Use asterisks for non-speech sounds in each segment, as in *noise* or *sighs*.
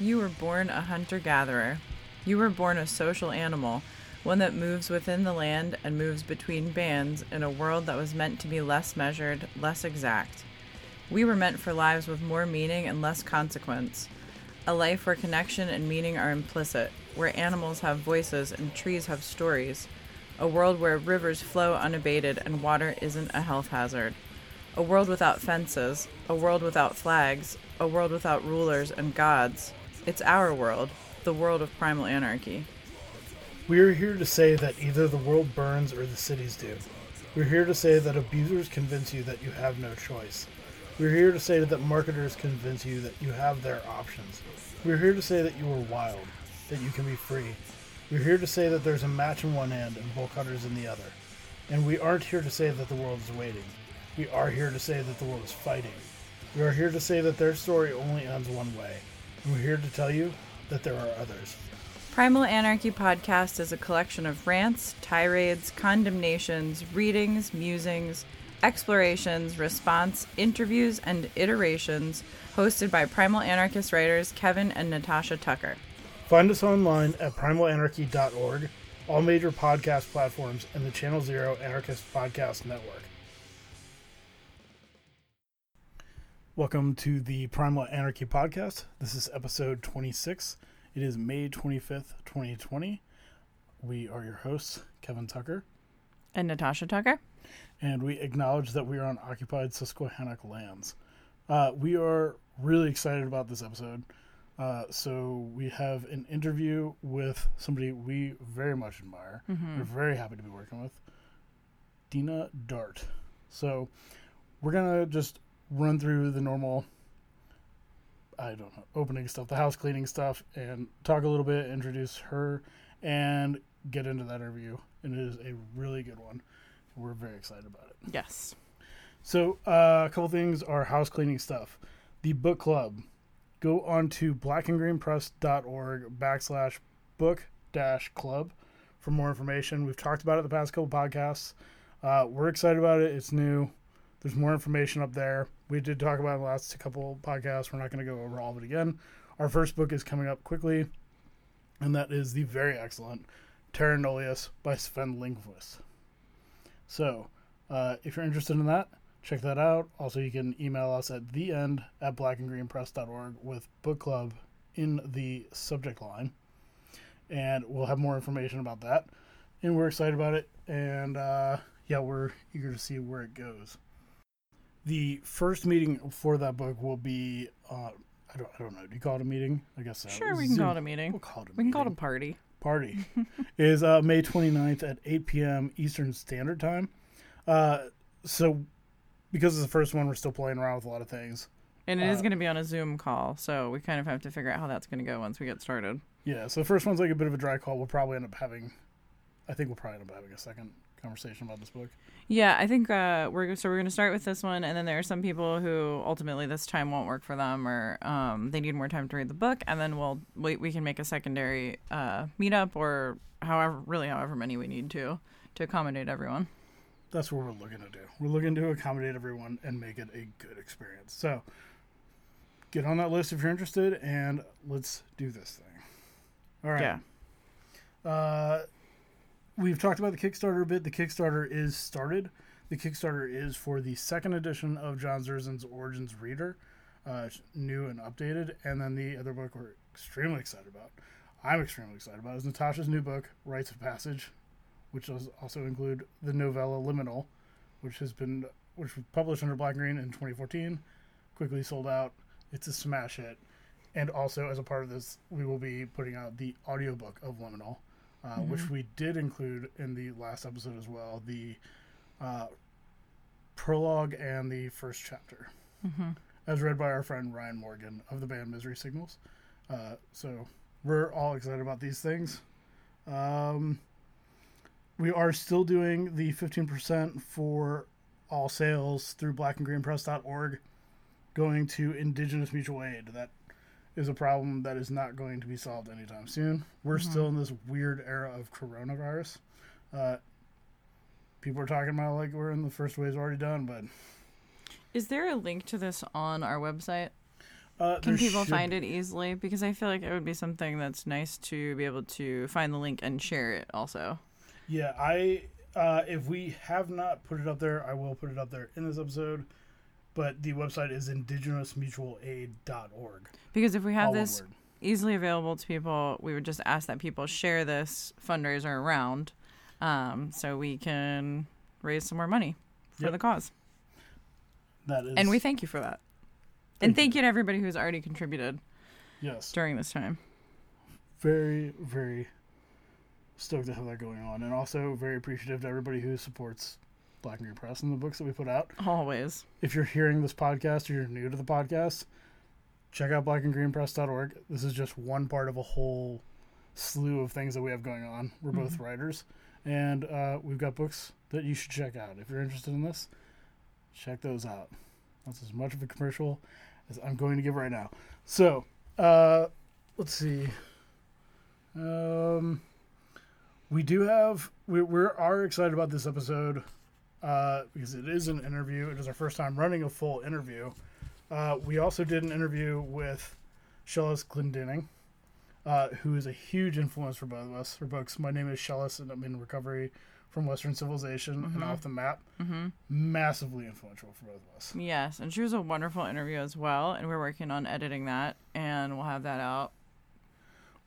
You were born a hunter gatherer. You were born a social animal, one that moves within the land and moves between bands in a world that was meant to be less measured, less exact. We were meant for lives with more meaning and less consequence. A life where connection and meaning are implicit, where animals have voices and trees have stories. A world where rivers flow unabated and water isn't a health hazard. A world without fences, a world without flags, a world without rulers and gods. It's our world, the world of primal anarchy. We are here to say that either the world burns or the cities do. We're here to say that abusers convince you that you have no choice. We're here to say that marketers convince you that you have their options. We're here to say that you are wild, that you can be free. We're here to say that there's a match in one hand and bull cutters in the other. And we aren't here to say that the world is waiting. We are here to say that the world is fighting. We are here to say that their story only ends one way. And we're here to tell you that there are others. Primal Anarchy podcast is a collection of rants, tirades, condemnations, readings, musings, explorations, response, interviews, and iterations hosted by Primal Anarchist writers Kevin and Natasha Tucker. Find us online at primalanarchy.org, all major podcast platforms, and the Channel Zero Anarchist Podcast Network. Welcome to the Primal Anarchy Podcast. This is episode 26. It is May 25th, 2020. We are your hosts, Kevin Tucker, And Natasha Tucker? and we acknowledge that we are on occupied Susquehannock lands. Uh, we are really excited about this episode. Uh, so we have an interview with somebody we very much admire. We're very happy to be working with Deana Dartt. So we're gonna just run through the normal, I don't know, opening stuff, the house cleaning stuff, and talk a little bit, introduce her, and get into that interview. And it is a really good one. We're very excited about it. Yes. So, uh, a couple things are house cleaning stuff. The book club. Go on to blackandgreenpress.org backslash book dash club for more information. We've talked about it the past couple podcasts. Uh, we're excited about it. It's new. There's more information up there. We did talk about it in the last couple podcasts. We're not going to go over all of it again. Our first book is coming up quickly, and that is the very excellent Terra Nullius by Sven Lindqvist. So, uh, if you're interested in that, check that out. Also, you can email us at the end at blackandgreenpress.org with book club in the subject line, and we'll have more information about that. And we're excited about it, and uh, yeah, we're eager to see where it goes. The first meeting for that book will be uh, I don't I don't know. Do you call it a meeting? I guess so. Sure, we can Zoom. call it a meeting. We'll call it a We can call it a party. party *laughs* is uh, May 29th at 8 p.m. Eastern Standard Time. Uh, so, because it's the first one, we're still playing around with a lot of things. And it is Uh, going to be on a Zoom call, so we kind of have to figure out how that's going to go once we get started. Yeah, so the first one's like a bit of a dry call. We'll probably end up having, I think we'll probably end up having a second conversation about this book. Yeah, I think uh, we're so we're going to start with this one, and then there are some people who ultimately this time won't work for them, or um, they need more time to read the book, and then we'll we, we can make a secondary uh, meetup, or however really however many we need to to accommodate everyone. That's what we're looking to do. We're looking to accommodate everyone and make it a good experience. So, get on that list if you're interested, and let's do this thing. All right. Yeah. Uh, we've talked about the Kickstarter a bit. The Kickstarter is started. The Kickstarter is for the second edition of John Zerzan's Origins Reader, uh, new and updated. And then the other book we're extremely excited about. I'm extremely excited about is Natasha's new book, Rites of Passage, which does also include the novella Liminal, which has been which was published under Black and Green in 2014, quickly sold out. It's a smash hit. And also, as a part of this, we will be putting out the audiobook of Liminal, uh, which we did include in the last episode as well the uh, prologue and the first chapter, as read by our friend Ryan Morgan of the band Misery Signals. Uh, so, we're all excited about these things. Um, we are still doing the 15% for all sales through blackandgreenpress.org going to Indigenous Mutual Aid. That is a problem that is not going to be solved anytime soon. We're still in this weird era of coronavirus. Uh, people are talking about like we're in the first wave already done, but Is there a link to this on our website? Uh, Can people find it easily? Because I feel like it would be something that's nice to be able to find the link and share it also. Yeah, I uh, if we have not put it up there, I will put it up there in this episode. But the website is indigenousmutualaid.org. Because if we have All this easily available to people, we would just ask that people share this fundraiser around um, so we can raise some more money for Yep. the cause. That is And we thank you for that. Thank and thank you to everybody who's already contributed yes, during this time. very very stoked to have that going on, and also very appreciative to everybody who supports Black and Green Press and the books that we put out. Always. if you're hearing this podcast or you're new to the podcast, check out blackandgreenpress.org. This is just one part of a whole slew of things that we have going on. We're both writers, and uh, we've got books that you should check out. If you're interested in this, check those out. That's as much of a commercial as I'm going to give right now. So, uh, let's see. Um, we do have we we are excited about this episode uh, because it is an interview. It is our first time running a full interview. Uh, we also did an interview with Chellis Glendinning, uh, who is a huge influence for both of us. Her books, My Name is Chellis, and I'm in Recovery from Western Civilization and Off the Map, Mm-hmm. massively influential for both of us. Yes, and she was a wonderful interview as well, and we're working on editing that, and we'll have that out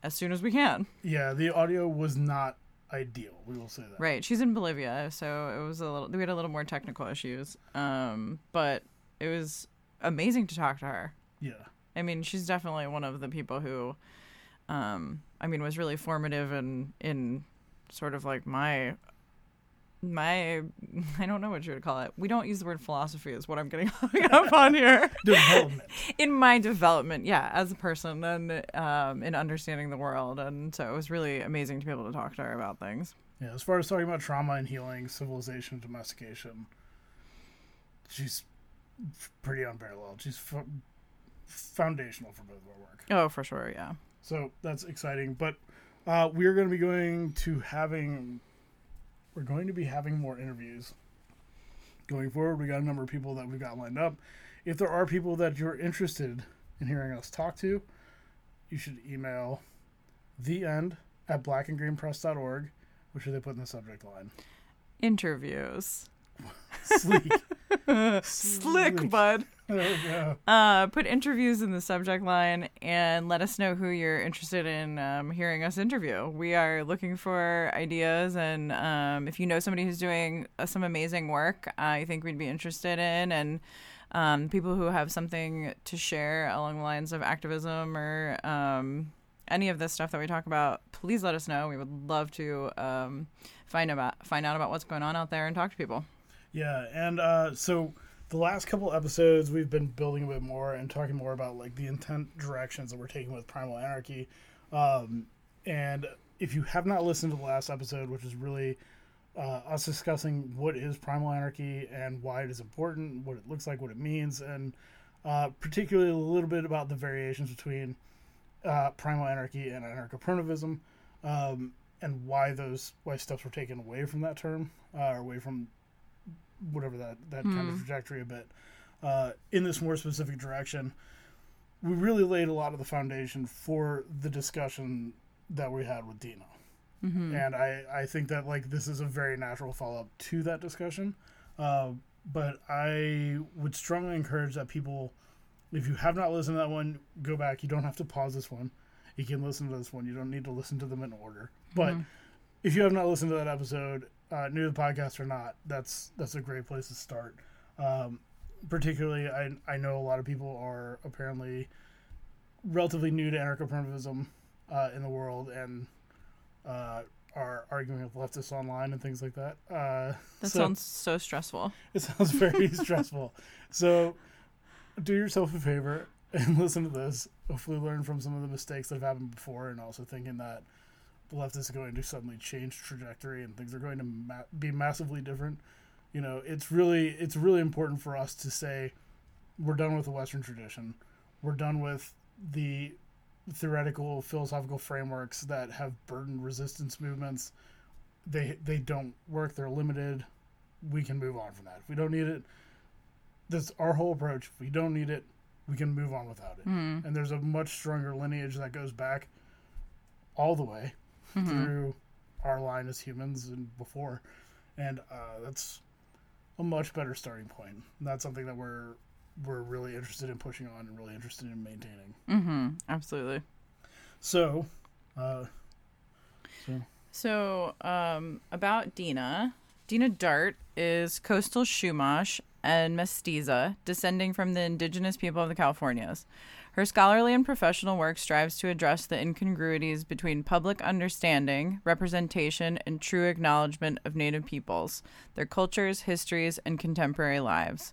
as soon as we can. Yeah, the audio was not ideal. We will say that. Right, she's in Bolivia, so it was a little. We had a little more technical issues, um, but it was amazing to talk to her. Yeah. I mean, she's definitely one of the people who, um, I mean, was really formative in in sort of like my my *laughs* I don't know what you would call it. We don't use the word philosophy is what I'm getting *laughs* up on here. Development. in my development, yeah, as a person and um, in understanding the world, and so it was really amazing to be able to talk to her about things. Yeah, as far as talking about trauma and healing, civilization, domestication, she's pretty unparalleled. She's f- foundational for both of our work. Oh, for sure, yeah. So that's exciting. But uh, we're going to be going to having, we're going to be having more interviews going forward. We got a number of people that we've got lined up. If there are people that you're interested in hearing us talk to, you should email the end at blackandgreenpress.org, which should they put in the subject line? Interviews, Sleek. slick, bud. *laughs* We go. Uh, put interviews in the subject line and let us know who you're interested in um, hearing us interview. We are looking for ideas, and um, if you know somebody who's doing uh, some amazing work, I think we'd be interested in, and um, people who have something to share along the lines of activism or um, any of this stuff that we talk about, please let us know. We would love to um, find about find out about what's going on out there and talk to people. Yeah, and uh, so the last couple episodes we've been building a bit more and talking more about like the intent directions that we're taking with Primal Anarchy. Um, and if you have not listened to the last episode, which is really uh, us discussing what is Primal Anarchy and why it is important, what it looks like, what it means, and uh, particularly a little bit about the variations between uh, Primal Anarchy and anarcho-primitivism, um, and why those why steps were taken away from that term, uh, or away from whatever that that kind of trajectory a bit uh, in this more specific direction. We really laid a lot of the foundation for the discussion that we had with Dino, and I I think that like this is a very natural follow up to that discussion. Uh, but I would strongly encourage that people, if you have not listened to that one, go back. You don't have to pause this one. You can listen to this one. You don't need to listen to them in order. But if you have not listened to that episode, uh, new to the podcast or not, that's that's a great place to start. Um, particularly, I I know a lot of people are apparently relatively new to anarcho-primitivism uh, in the world and uh, are arguing with leftists online and things like that. Uh, That so- sounds so stressful. *laughs* it sounds very *laughs* stressful. So, do yourself a favor and *laughs* listen to this. Hopefully, learn from some of the mistakes that have happened before, and also thinking that left is going to suddenly change trajectory and things are going to ma- be massively different. You know, it's really it's really important for us to say we're done with the Western tradition. We're done with the theoretical philosophical frameworks that have burdened resistance movements. They they don't work. They're limited we can move on from that. If we don't need it, that's our whole approach. If we don't need it, we can move on without it. Hmm. And there's a much stronger lineage that goes back all the way through our line as humans and before, and uh, that's a much better starting point. And that's something that we're we're really interested in pushing on and really interested in maintaining. Mm-hmm. Absolutely. So, uh, so So, um, about Deana. Deana Dartt is coastal Chumash and Mestiza, descending from the indigenous people of the Californias. Her scholarly and professional work strives to address the incongruities between public understanding, representation, and true acknowledgement of Native peoples, their cultures, histories, and contemporary lives.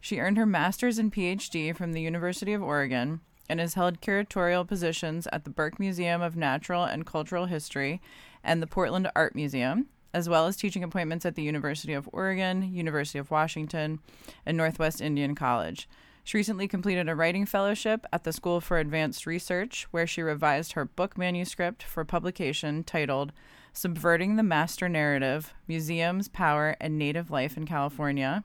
She earned her master's and PhD from the University of Oregon and has held curatorial positions at the Burke Museum of Natural and Cultural History and the Portland Art Museum, as well as teaching appointments at the University of Oregon, University of Washington, and Northwest Indian College. She recently completed a writing fellowship at the School for Advanced Research, where she revised her book manuscript for publication titled Subverting the Master Narrative Museums, Power, and Native Life in California.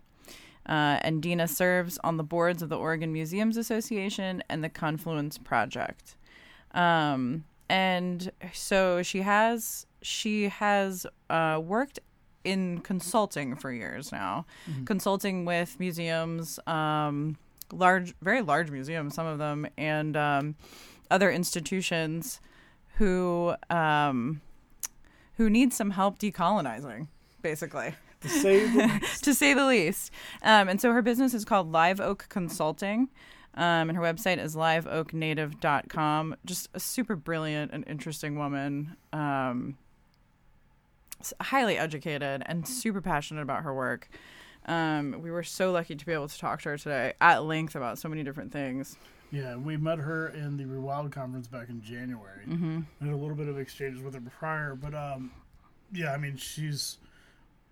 Uh, and Deana serves on the boards of the Oregon Museums Association and the Confluence Project. Um, and so she has she has uh, worked in consulting for years now, consulting with museums, um, large, very large museums, some of them, and um, other institutions who um, who need some help decolonizing, basically to say the *laughs* to say the least. Um, and so her business is called Live Oak Consulting. Um, and her website is liveoaknative.com. Just a super brilliant and interesting woman. Um, highly educated and super passionate about her work. Um, we were so lucky to be able to talk to her today at length about so many different things. Yeah, we met her in the Rewild conference back in January. Mm-hmm. We had a little bit of exchanges with her prior, but um, yeah, I mean, she's.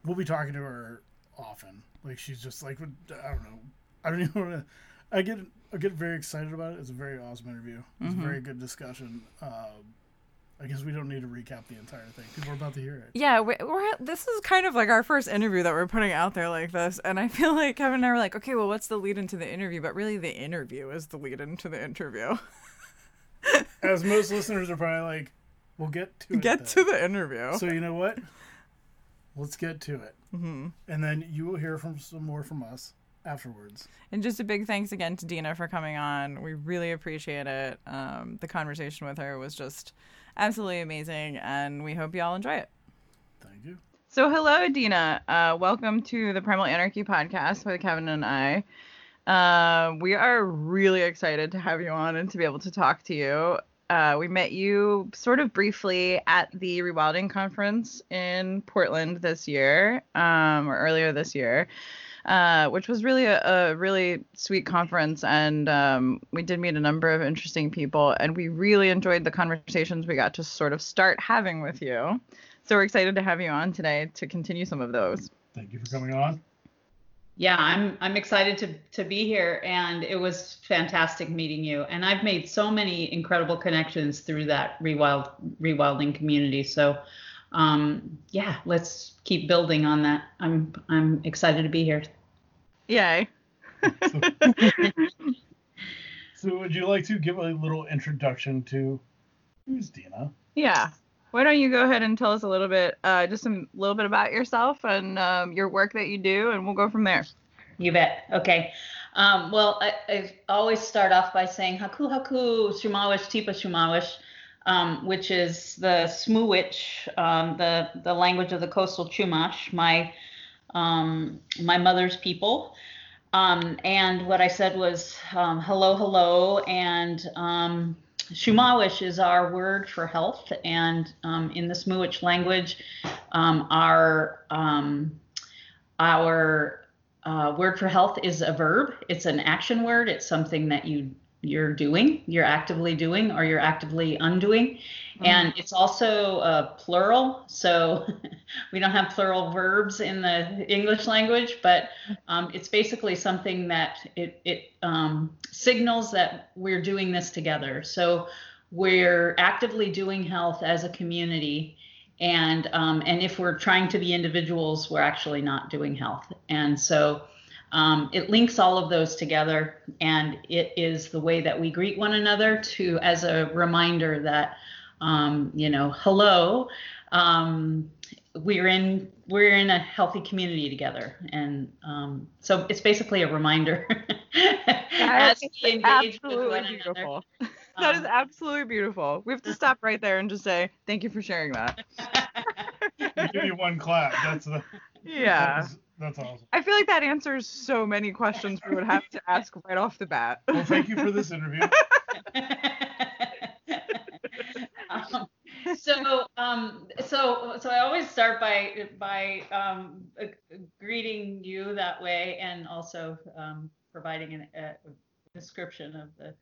We'll be talking to her often. Like she's just like I don't know. I don't *laughs* even want to. I get I get very excited about it. It's a very awesome interview. It's a very good discussion. Um, I guess we don't need to recap the entire thing because we're about to hear it. Yeah, we- we're this is kind of like our first interview that we're putting out there like this, and I *laughs* feel like Kevin and I were like, okay, well, what's the lead into the interview? But really, the interview is the lead into the interview. *laughs* As most listeners are probably like, we'll get to it. Get to the interview. So you know what? Let's get to it, mm-hmm. and then you will hear from some more from us afterwards. And just a big thanks again to Deana for coming on. We really appreciate it. Um, the conversation with her was just absolutely amazing, and we hope you all enjoy it. Thank you. So, hello, Deana. Uh, welcome to the Primal Anarchy podcast with Kevin and I. Uh, we are really excited to have you on and to be able to talk to you. Uh, we met you sort of briefly at the Rewilding conference in Portland this year, um, or earlier this year, uh, which was really a, a really sweet conference. And um, we did meet a number of interesting people, and we really enjoyed the conversations we got to sort of start having with you. So we're excited to have you on today to continue some of those. Thank you for coming on. Yeah, I'm I'm excited to to be here and it was fantastic meeting you. And I've made so many incredible connections through that rewild rewilding community. So um yeah, let's keep building on that. I'm I'm excited to be here. Yay. *laughs* So, would you like to give a little introduction to who's Deana? Yeah. Why don't you go ahead and tell us a little bit, uh, just a little bit about yourself and um, your work that you do, and we'll go from there. You bet. Okay. Um, well, I, I always start off by saying Haku Haku Shumawish Tipa Shumawish, um, which is the Smuwich, um, the the language of the coastal Chumash, my um, my mother's people. Um, and what I said was um, hello, hello, and um, Shumawish is our word for health, and um, in the Smuwich language, um, our um, our uh, word for health is a verb. It's an action word. It's something that you you're doing, you're actively doing, or you're actively undoing. And it's also a plural. So *laughs* we don't have plural verbs in the English language, but um, it's basically something that it it um, signals that we're doing this together. So we're actively doing health as a community and um, and if we're trying to be individuals we're actually not doing health and so Um, it links all of those together, and it is the way that we greet one another to as a reminder that, um, you know, hello, um, we're in we're in a healthy community together, and um, so it's basically a reminder *laughs* as we engage with one beautiful. another. *laughs* That is um, absolutely beautiful. We have to stop right there and just say thank you for sharing that. give you one clap. That's the *laughs* yeah. That's, that's awesome. I feel like that answers so many questions we would have to ask right off the bat. Well, thank you for this interview. *laughs* um, so um, so so I always start by by um, greeting you that way and also um, providing an, a description of the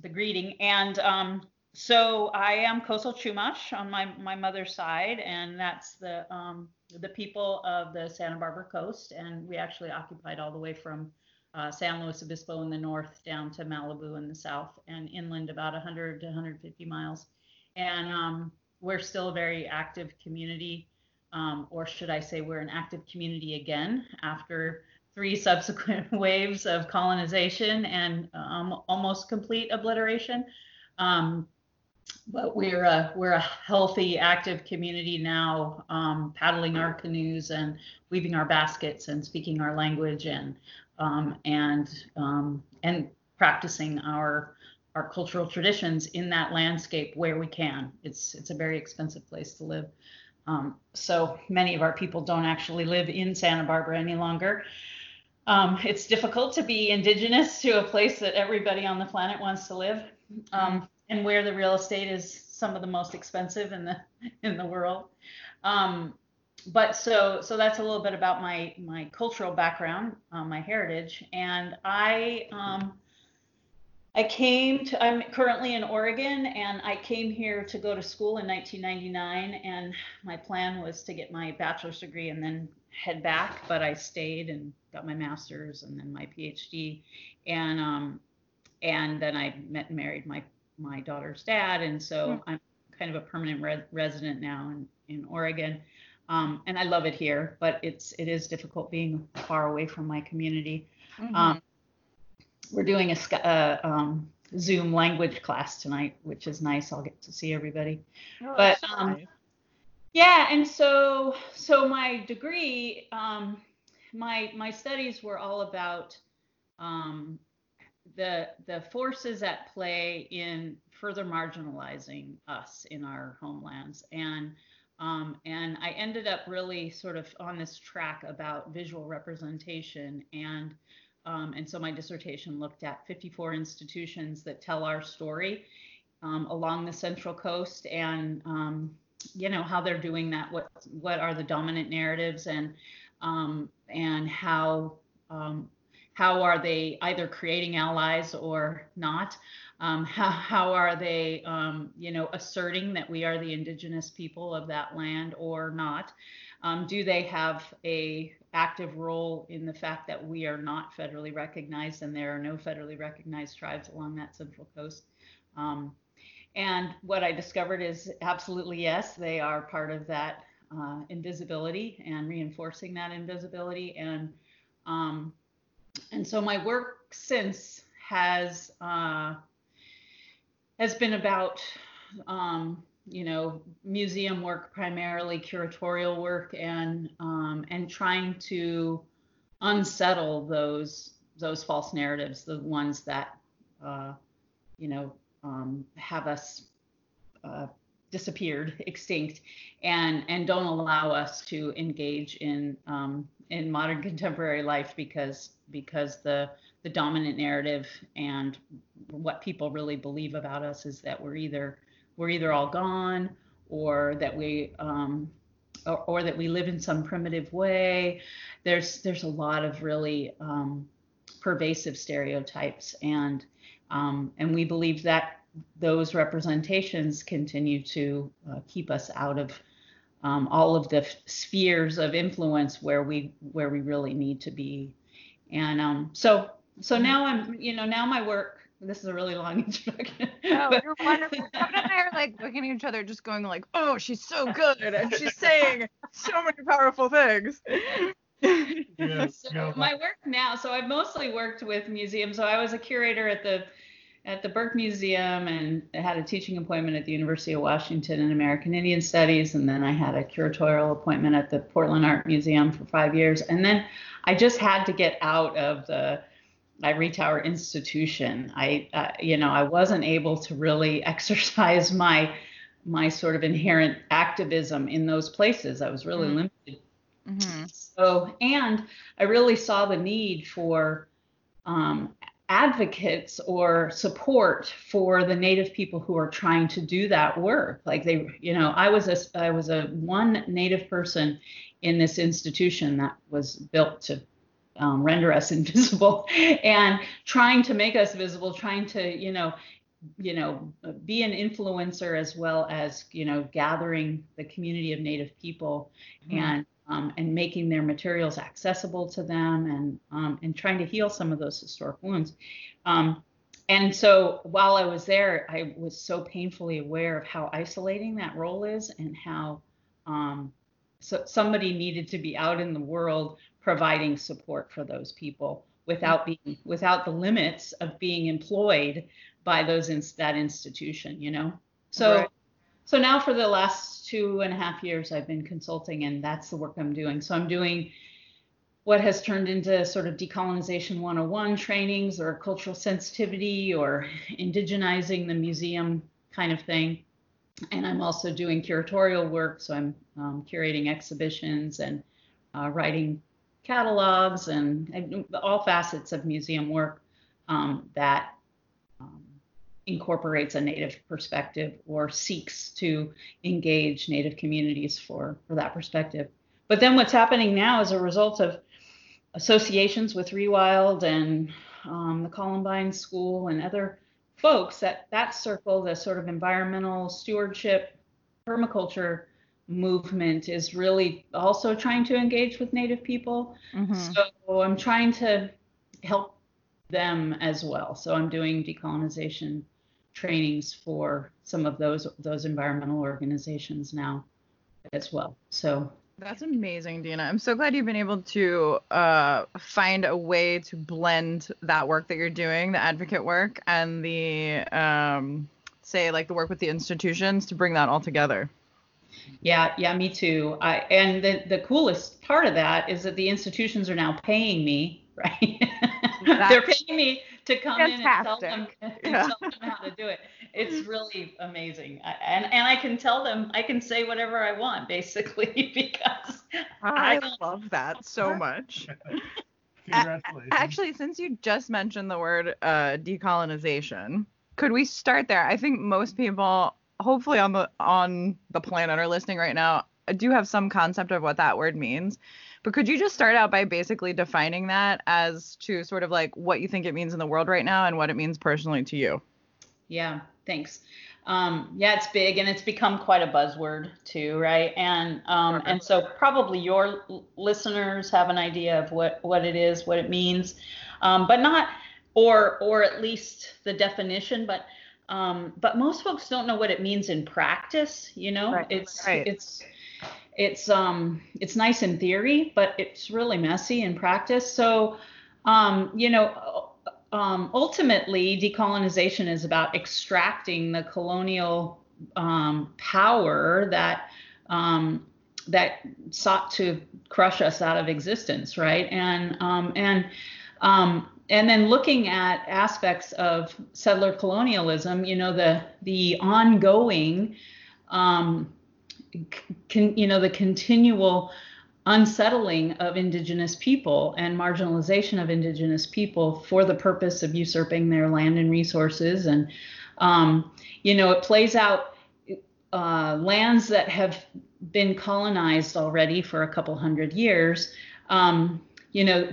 the greeting. And um, so I am Coastal Chumash on my my mother's side, and that's the um, the people of the Santa Barbara coast. And we actually occupied all the way from uh, San Luis Obispo in the north down to Malibu in the south, and inland about 100 to 150 miles. And um, we're still a very active community, um, or should I say, we're an active community again after three *laughs* subsequent waves of colonization and um, almost complete obliteration. Um, but we're a, we're a healthy, active community now, um, paddling our canoes and weaving our baskets and speaking our language and um, and um, and practicing our our cultural traditions in that landscape where we can. It's it's a very expensive place to live. Um, so many of our people don't actually live in Santa Barbara any longer. Um, it's difficult to be indigenous to a place that everybody on the planet wants to live, um, and where the real estate is some of the most expensive in the *laughs* in the world. Um, but so so that's a little bit about my my cultural background, uh, my heritage, and I um, I came to I'm currently in Oregon, and I came here to go to school in 1999, and my plan was to get my bachelor's degree and then head back, but I stayed and got my master's and then my PhD, and um, and then I met and married my my daughter's dad, and so mm-hmm. I'm kind of a permanent re- resident now in in Oregon, um, and I love it here, but it's it is difficult being far away from my community. Mm-hmm. Um, we're doing a uh, um, Zoom language class tonight, which is nice. I'll get to see everybody, oh, but um, nice. yeah, and so so my degree. Um, my my studies were all about um, the the forces at play in further marginalizing us in our homelands. And um, and I ended up really sort of on this track about visual representation and um, and so my dissertation looked at 54 institutions that tell our story um, along the Central Coast and um, you know how they're doing that what what are the dominant narratives and um, and how um, how are they either creating allies or not? Um, how, how are they, um, you know, asserting that we are the indigenous people of that land or not? Um, do they have a active role in the fact that we are not federally recognized and there are no federally recognized tribes along that central coast? Um, and what I discovered is absolutely yes, they are part of that uh, invisibility and reinforcing that invisibility. And um, and so my work since has uh, has been about um, you know museum work primarily curatorial work and um, and trying to unsettle those those false narratives the ones that uh, you know um, have us uh, disappeared, *laughs* extinct, and and don't allow us to engage in um, in modern contemporary life because because the the dominant narrative and what people really believe about us is that we're either we're either all gone or that we um, or, or that we live in some primitive way. There's there's a lot of really um, pervasive stereotypes and um, and we believe that those representations continue to uh, keep us out of um, all of the f- spheres of influence where we where we really need to be and um, so so now i'm you know now my work this is a really long *laughs* introduction oh but, you're wonderful Kevin and i are like looking at each other just going like oh she's so good and she's saying so many powerful things Yeah, *laughs* so yeah. my work now, so I've mostly worked with museums. So I was a curator at the at the Burke Museum and I had a teaching appointment at the University of Washington in American Indian Studies, and then I had a curatorial appointment at the Portland Art Museum for five years, and then I just had to get out of the ivory tower institution. I, uh, you know, I wasn't able to really *laughs* exercise my my sort of inherent activism in those places. I was really Mm. limited. Mm-hmm. So, and I really saw the need for um, advocates or support for the Native people who are trying to do that work. Like they, you know, I was a I was a one Native person in this institution that was built to um, render us *laughs* invisible and trying to make us visible, trying to, you know, you know, be an influencer as well as, you know, gathering the community of Native people Mhm. and um, and making their materials accessible to them and um, and trying to heal some of those historic wounds. Um, and so while I was there, I was so painfully aware of how isolating that role is and how um, so somebody needed to be out in the world providing support for those people without mm-hmm. being without the limits of being employed by those in that institution you know? So Right. so now for the last two and a half years i've been consulting and that's the work i'm doing. So i'm doing what has turned into sort of decolonization 101 trainings or cultural sensitivity or indigenizing the museum kind of thing and i'm also doing curatorial work so i'm um, curating exhibitions and uh, writing catalogs and, and all facets of museum work um, that um, incorporates a native perspective or seeks to engage native communities for for that perspective. But then what's happening now as a result of associations with rewild and um, the columbine school and other folks that that circle the sort of environmental stewardship permaculture movement is really also trying to engage with native people Mm-hmm. so I'm trying to help them as well. So I'm doing decolonization trainings for some of those those environmental organizations now as well. So That's amazing, Deana. I'm so glad you've been able to uh, find a way to blend that work that you're doing, the advocate work, and the um, say like the work with the institutions to bring that all together. yeah, yeah, me too. I and the the coolest part of that is that the institutions are now paying me, *laughs* right? They're paying me to come in and tell them, *laughs* and Yeah. tell them how to do it. It's really amazing, I, and and I can tell them I can say whatever I want basically *laughs* because I don't- love that so much. *laughs* Congratulations. Actually, since you just mentioned the word uh, decolonization, could we start there? I think most people, hopefully on the on the planet, are listening right now. Do have some concept of what that word means, but could you just start out by basically defining that as to sort of like what you think it means in the world right now and what it means personally to you? Yeah, thanks. Um, yeah, it's big and it's become quite a buzzword too, right? And um, Sure. and so probably your listeners have an idea of what what it is, what it means, um, but not or or at least the definition, but um, but most folks don't know what it means in practice. You know, Right, it's right. it's it's um it's nice in theory, but it's really messy in practice. So um, you know, um, ultimately, decolonization is about extracting the colonial um, power that um, that sought to crush us out of existence, right? And um, and um, and then looking at aspects of settler colonialism, you know, the the ongoing, um, con, you know, the continual unsettling of indigenous people and marginalization of indigenous people for the purpose of usurping their land and resources. And um, you know it plays out uh, lands that have been colonized already for a couple hundred years um, you know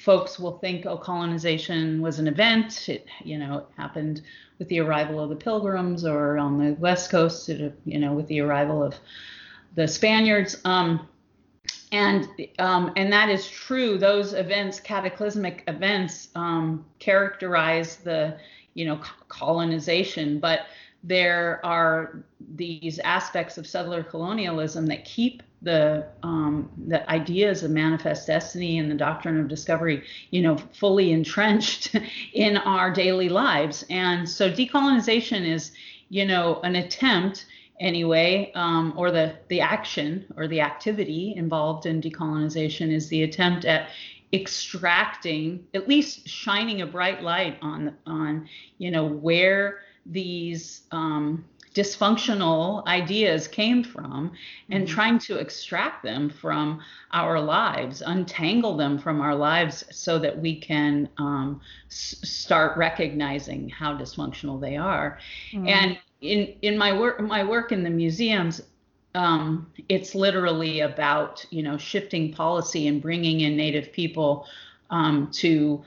folks will think oh colonization was an event. It you know happened with the arrival of the pilgrims or on the west coast it, you know with the arrival of the spaniards. Um, and um, and that is true. Those events, cataclysmic events, um, characterize the you know colonization, but there are these aspects of settler colonialism that keep the um, the ideas of manifest destiny and the doctrine of discovery, you know, fully entrenched *laughs* in our daily lives. And so decolonization is, you know, an attempt anyway, um, or the the action or the activity involved in decolonization is the attempt at extracting, at least shining a bright light on on, you know, where these um, dysfunctional ideas came from and mm-hmm. trying to extract them from our lives, untangle them from our lives so that we can um, s- start recognizing how dysfunctional they are. Mm-hmm. And in, in my work, my work in the museums, um, it's literally about you know shifting policy and bringing in Native people um, to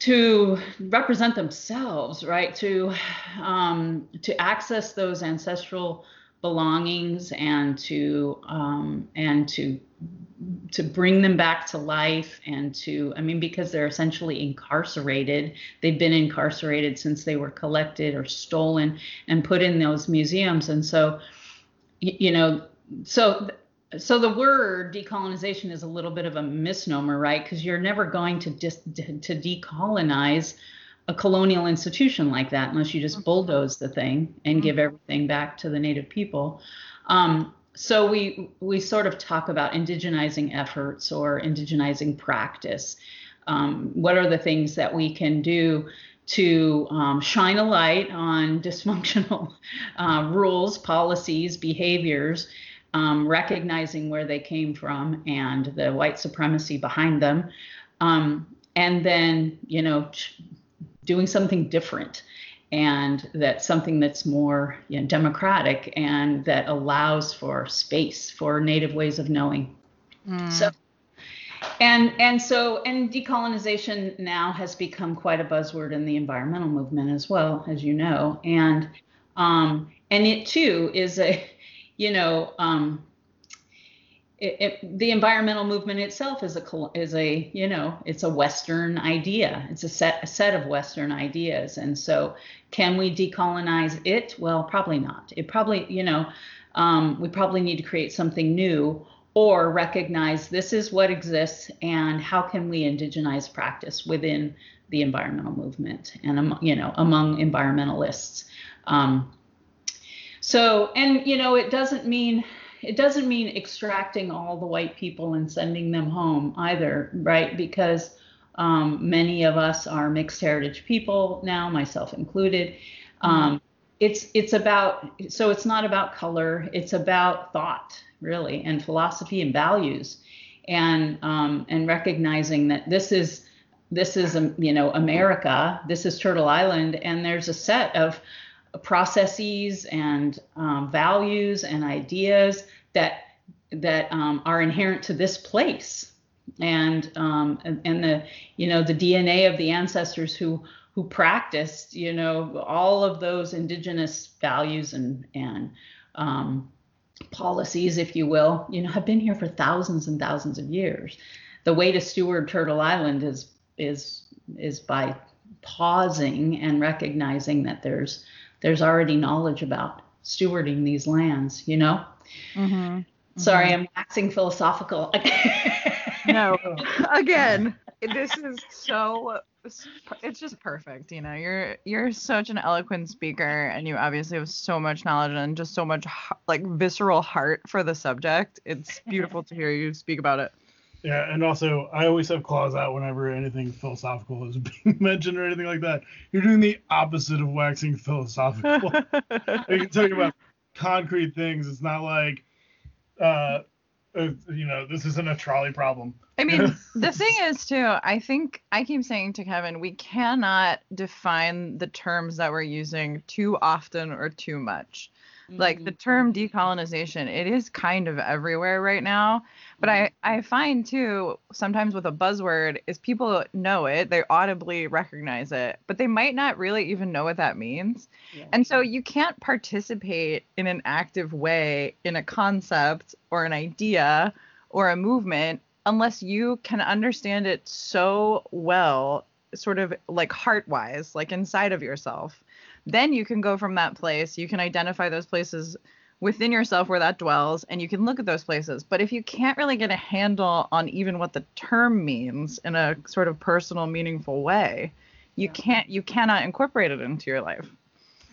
to represent themselves, right? To um, to access those ancestral belongings and to um, and to to bring them back to life and to i mean because they're essentially incarcerated they've been incarcerated since they were collected or stolen and put in those museums and so you know so so the word decolonization is a little bit of a misnomer, right? Because you're never going to dis- to decolonize a colonial institution like that unless you just mm-hmm. bulldoze the thing and mm-hmm. give everything back to the native people. Um, so we we sort of talk about indigenizing efforts or indigenizing practice. Um, what are the things that we can do to um, shine a light on dysfunctional *laughs* uh, rules, policies, behaviors, um, recognizing where they came from and the white supremacy behind them, um, and then you know doing something different and that something that's more you know, democratic and that allows for space for native ways of knowing. Mm. So and and so and decolonization now has become quite a buzzword in the environmental movement as well as you know and um, and it too is a you know, um, it, it, the environmental movement itself is a is a you know it's a Western idea. It's a set a set of Western ideas, and so can we decolonize it? Well, probably not. It probably you know um, we probably need to create something new or recognize this is what exists and how can we indigenize practice within the environmental movement and you know among environmentalists. Um, so, and you know, it doesn't mean it doesn't mean extracting all the white people and sending them home either, right? Because um, many of us are mixed heritage people now, myself included. Um. It's it's about so it's not about color. It's about thought, really, and philosophy and values, and um, and recognizing that this is this is um, you know America. This is Turtle Island, and there's a set of processes and um, values and ideas that that um, are inherent to this place. And, um, and and the you know the DNA of the ancestors who who practiced you know all of those indigenous values and and um, policies if you will you know have been here for thousands and thousands of years. The way to steward turtle island is is is by pausing and recognizing that there's there's already knowledge about stewarding these lands, you know? Mm-hmm. Sorry, mm-hmm. I'm waxing philosophical. *laughs* no, *laughs* again, this is so it's just perfect you know you're you're such an eloquent speaker and you obviously have so much knowledge and just so much like visceral heart for the subject it's beautiful to hear you speak about it yeah, and also I always have claws out whenever anything philosophical is *laughs* being mentioned or anything like that. You're doing the opposite of waxing philosophical. *laughs* you can talk about concrete things. It's not like, uh, uh, you know, this isn't a trolley problem. I mean, *laughs* the thing is too. I think I keep saying to Kevin, we cannot define the terms that we're using too often or too much. Like the term mm-hmm. decolonization, it is kind of everywhere right now. But I, mm-hmm. I find too, sometimes with a buzzword, is people know it, they audibly recognize it, but they might not really even know what that means. Yeah. And so you can't participate in an active way in a concept or an idea or a movement unless you can understand it so well, sort of like heart wise, like inside of yourself then you can go from that place you can identify those places within yourself where that dwells and you can look at those places but if you can't really get a handle on even what the term means in a sort of personal meaningful way you yeah. can't you cannot incorporate it into your life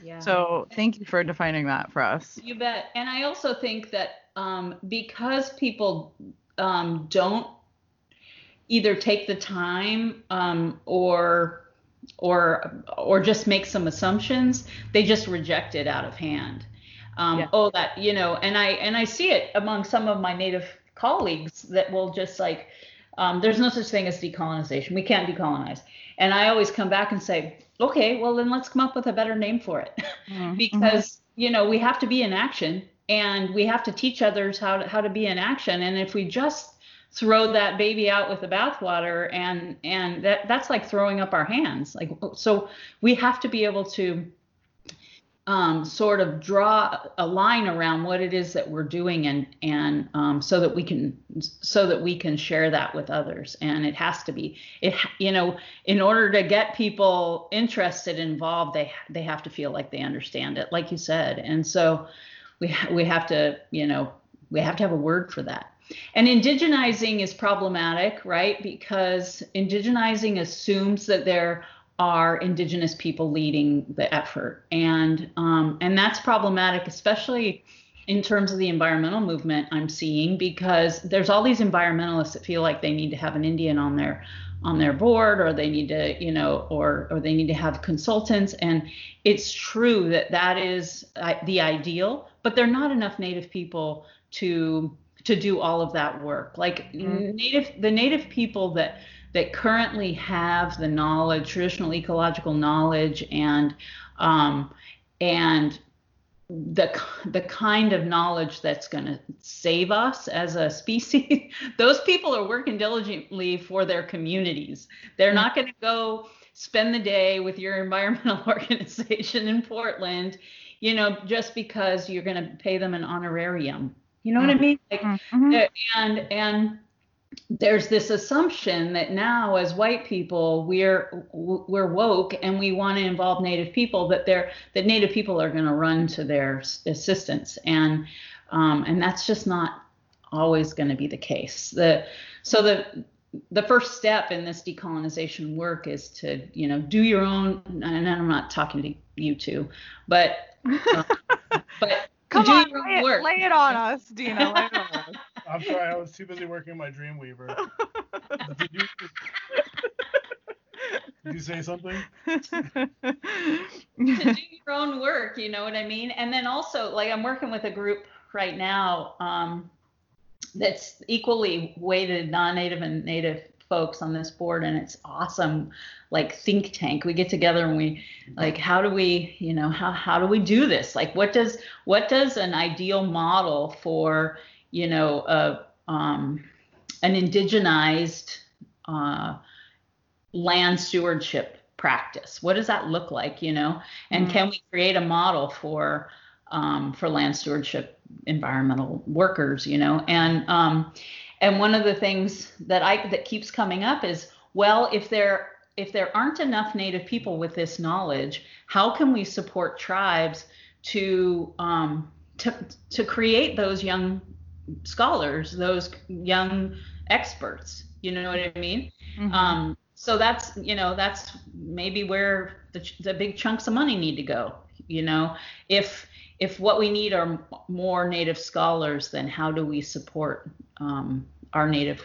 yeah. So thank you for defining that for us. You bet. And I also think that um, because people um, don't either take the time um, or or or just make some assumptions, they just reject it out of hand. Um, yeah. Oh, that you know, and I and I see it among some of my native colleagues that will just like, um, there's no such thing as decolonization. We can't decolonize. And I always come back and say, okay, well then let's come up with a better name for it, *laughs* mm-hmm. because you know we have to be in action and we have to teach others how to, how to be in action. And if we just throw that baby out with the bathwater and and that that's like throwing up our hands. Like so we have to be able to um, sort of draw a line around what it is that we're doing and and um, so that we can so that we can share that with others. And it has to be it you know in order to get people interested involved they they have to feel like they understand it like you said. And so we we have to you know we have to have a word for that and indigenizing is problematic right? Because indigenizing assumes that there are indigenous people leading the effort. And um, and that's problematic especially in terms of the environmental movement i'm seeing because there's all these environmentalists that feel like they need to have an indian on their on their board or they need to you know or or they need to have consultants. And it's true that that is uh, the ideal but there are not enough native people to to do all of that work like mm-hmm. native the native people that that currently have the knowledge, traditional ecological knowledge, and um, and the the kind of knowledge that's going to save us as a *laughs* species. Those people are working diligently for their communities. They're not going to go spend the day with your *laughs* environmental *laughs* organization in Portland, you know, just because you're going to pay them an honorarium. You know what I mm-hmm. mean? Like, mm-hmm. and and there's this assumption that now as white people we're we're woke and we want to involve native people that they're that native people are going to run to their assistance and um, and that's just not always going to be the case the so the the first step in this decolonization work is to you know do your own and i'm not talking to you two but uh, *laughs* but Come on, lay it, lay it, on us, Deana. *laughs* Lay it on us. I'm sorry, I was too busy working my Dreamweaver. *laughs* did, you, did you say something? *laughs* to do your own work, you know what I mean? And then also, like, I'm working with a group right now um, that's equally weighted non-native and native folks on this board and it's awesome like think tank. We get together and we like how do we you know how, how do we do this? Like what does what does an ideal model for you know a um, an indigenized uh, land stewardship practice? What does that look like you know? And mm-hmm. can we create a model for um, for land stewardship environmental workers you know? And um, and one of the things that I that keeps coming up is, well, if there if there aren't enough Native people with this knowledge, how can we support tribes to um, to to create those young scholars, those young experts? You know what I mean? Mm-hmm. Um, so that's you know that's maybe where the, the big chunks of money need to go. You know, if if what we need are more native scholars, then how do we support um, our native,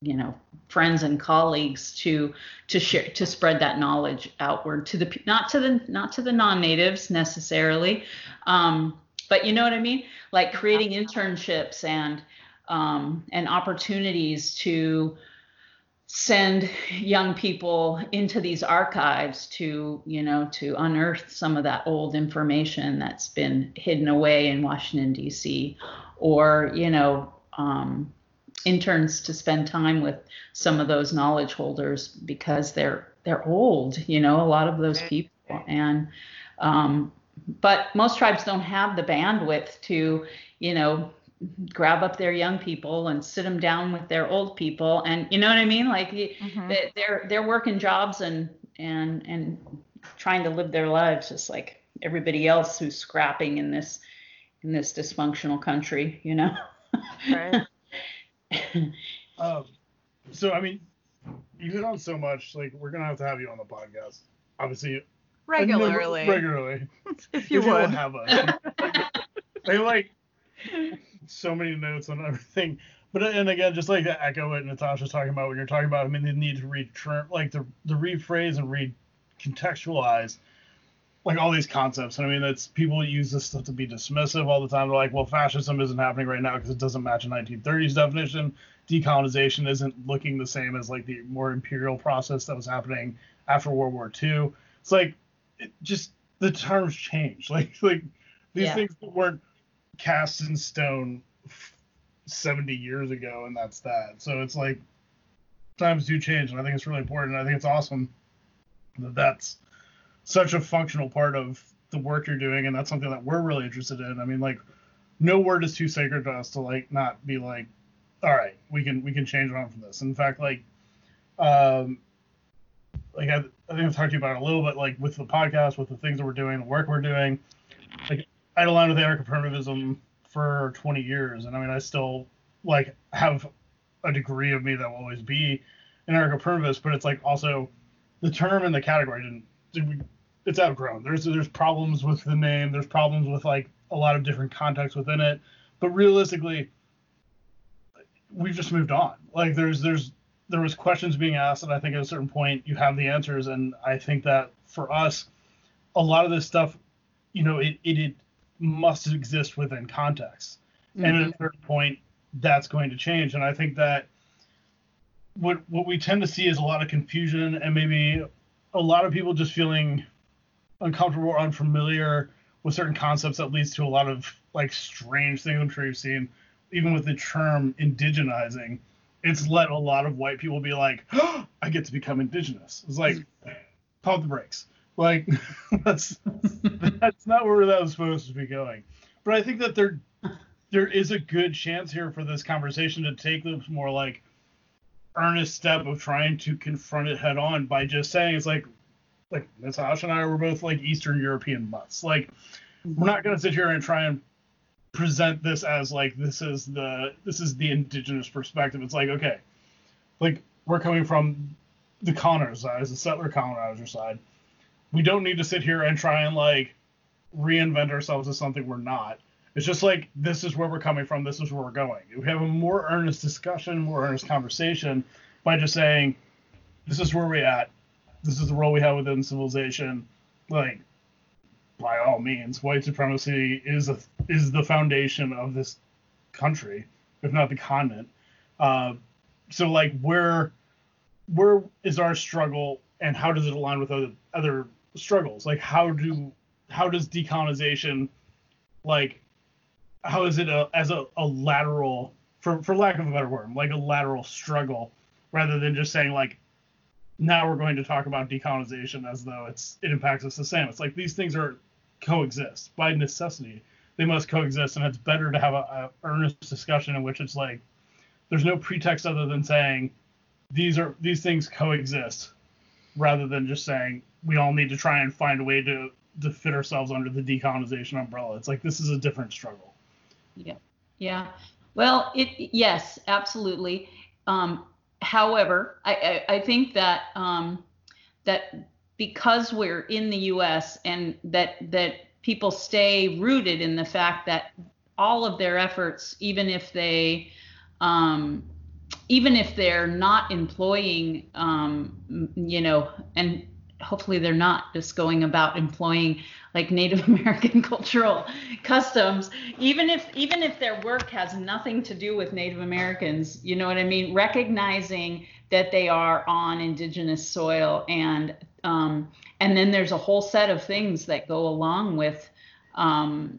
you know, friends and colleagues to to share to spread that knowledge outward to the not to the not to the non-natives necessarily, um, but you know what I mean, like creating internships and um, and opportunities to send young people into these archives to you know to unearth some of that old information that's been hidden away in washington d.c or you know um, interns to spend time with some of those knowledge holders because they're they're old you know a lot of those people and um, but most tribes don't have the bandwidth to you know grab up their young people and sit them down with their old people and you know what i mean like mm-hmm. they're they're working jobs and and and trying to live their lives just like everybody else who's scrapping in this in this dysfunctional country, you know. *laughs* Right. *laughs* Um, so I mean, you hit on so much. Like we're gonna have to have you on the podcast, obviously Regularly. Never, regularly. *laughs* if you If would. have us. I like so many notes on everything. But and again, just like to echo what Natasha's talking about when you're talking about, I mean, the need to return, like to, to rephrase and recontextualize, like all these concepts. And I mean, it's people use this stuff to be dismissive all the time. They're like, well, fascism isn't happening right now because it doesn't match a 1930s definition. Decolonization isn't looking the same as like the more imperial process that was happening after World War II. It's like it just the terms change. *laughs* Like like these Yeah. things that weren't cast in stone 70 years ago and that's that so it's like times do change and i think it's really important i think it's awesome that that's such a functional part of the work you're doing and that's something that we're really interested in i mean like no word is too sacred to us to like not be like all right we can we can change on from this in fact like um like I, I think I've talked to you about it a little bit, like with the podcast, with the things that we're doing, the work we're doing. Like I had aligned with anarcho-primitivism for 20 years, and I mean, I still like have a degree of me that will always be an anarcho-primitivist, but it's like also the term and the category didn't. Did we, it's outgrown. There's there's problems with the name. There's problems with like a lot of different contexts within it, but realistically, we've just moved on. Like there's there's there was questions being asked, and I think at a certain point you have the answers. And I think that for us, a lot of this stuff, you know, it it, it must exist within context. And at a mm-hmm. certain point, that's going to change. And I think that what what we tend to see is a lot of confusion and maybe a lot of people just feeling uncomfortable or unfamiliar with certain concepts that leads to a lot of like strange things I'm sure you've seen, even with the term indigenizing it's let a lot of white people be like, oh, I get to become indigenous. It's like, pump the brakes. Like, *laughs* that's that's not where that was supposed to be going. But I think that there there is a good chance here for this conversation to take this more like earnest step of trying to confront it head on by just saying it's like like Natasha and I were both like Eastern European mutts. Like, we're mm-hmm. not gonna sit here and try and present this as like this is the this is the indigenous perspective. It's like okay, like we're coming from the colonizer side, the settler colonizer side. We don't need to sit here and try and like reinvent ourselves as something we're not. It's just like this is where we're coming from. This is where we're going. We have a more earnest discussion, more earnest conversation by just saying, this is where we're at. This is the role we have within civilization. Like by all means, white supremacy is a, is the foundation of this country, if not the continent. Uh, so, like, where where is our struggle, and how does it align with other other struggles? Like, how do how does decolonization, like, how is it a, as a, a lateral, for for lack of a better word, like a lateral struggle, rather than just saying like, now we're going to talk about decolonization as though it's it impacts us the same. It's like these things are coexist by necessity. They must coexist, and it's better to have a, a earnest discussion in which it's like there's no pretext other than saying these are these things coexist, rather than just saying we all need to try and find a way to to fit ourselves under the decolonization umbrella. It's like this is a different struggle. Yeah. Yeah. Well, it yes, absolutely. Um, however, I, I, I think that um, that because we're in the U.S. and that that people stay rooted in the fact that all of their efforts, even if they um, even if they're not employing, um, you know, and hopefully they're not just going about employing like Native *laughs* American cultural customs, even if even if their work has nothing to do with Native Americans, you know what I mean? Recognizing that they are on indigenous soil and um, and then there's a whole set of things that go along with um,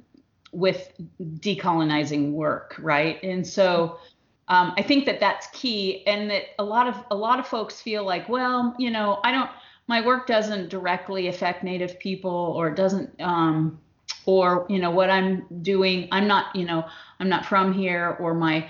with decolonizing work, right? And so um, I think that that's key, and that a lot of a lot of folks feel like, well, you know, I don't, my work doesn't directly affect Native people, or doesn't, um, or you know, what I'm doing, I'm not, you know, I'm not from here, or my,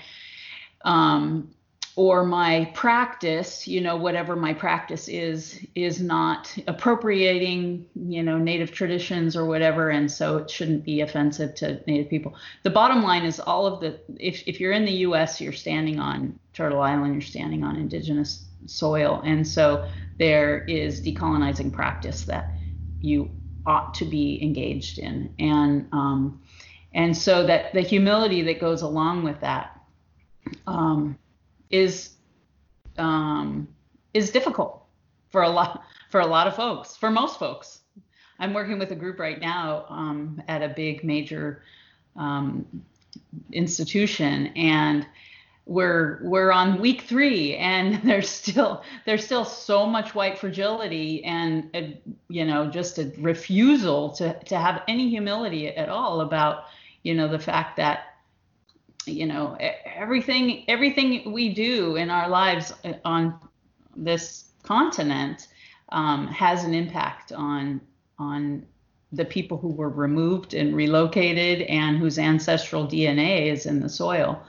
um, or my practice, you know, whatever my practice is, is not appropriating, you know, Native traditions or whatever, and so it shouldn't be offensive to Native people. The bottom line is all of the, if, if you're in the U.S., you're standing on Turtle Island, you're standing on indigenous soil, and so there is decolonizing practice that you ought to be engaged in, and um, and so that the humility that goes along with that. Um, is um, is difficult for a lot for a lot of folks, for most folks. I'm working with a group right now um, at a big major um, institution, and we're we're on week three, and *laughs* there's still there's still so much white fragility, and a, you know just a refusal to to have any humility at all about you know the fact that you know everything everything we do in our lives uh, on this continent um, has an impact on on the people who were removed and relocated and whose ancestral DNA is in the soil,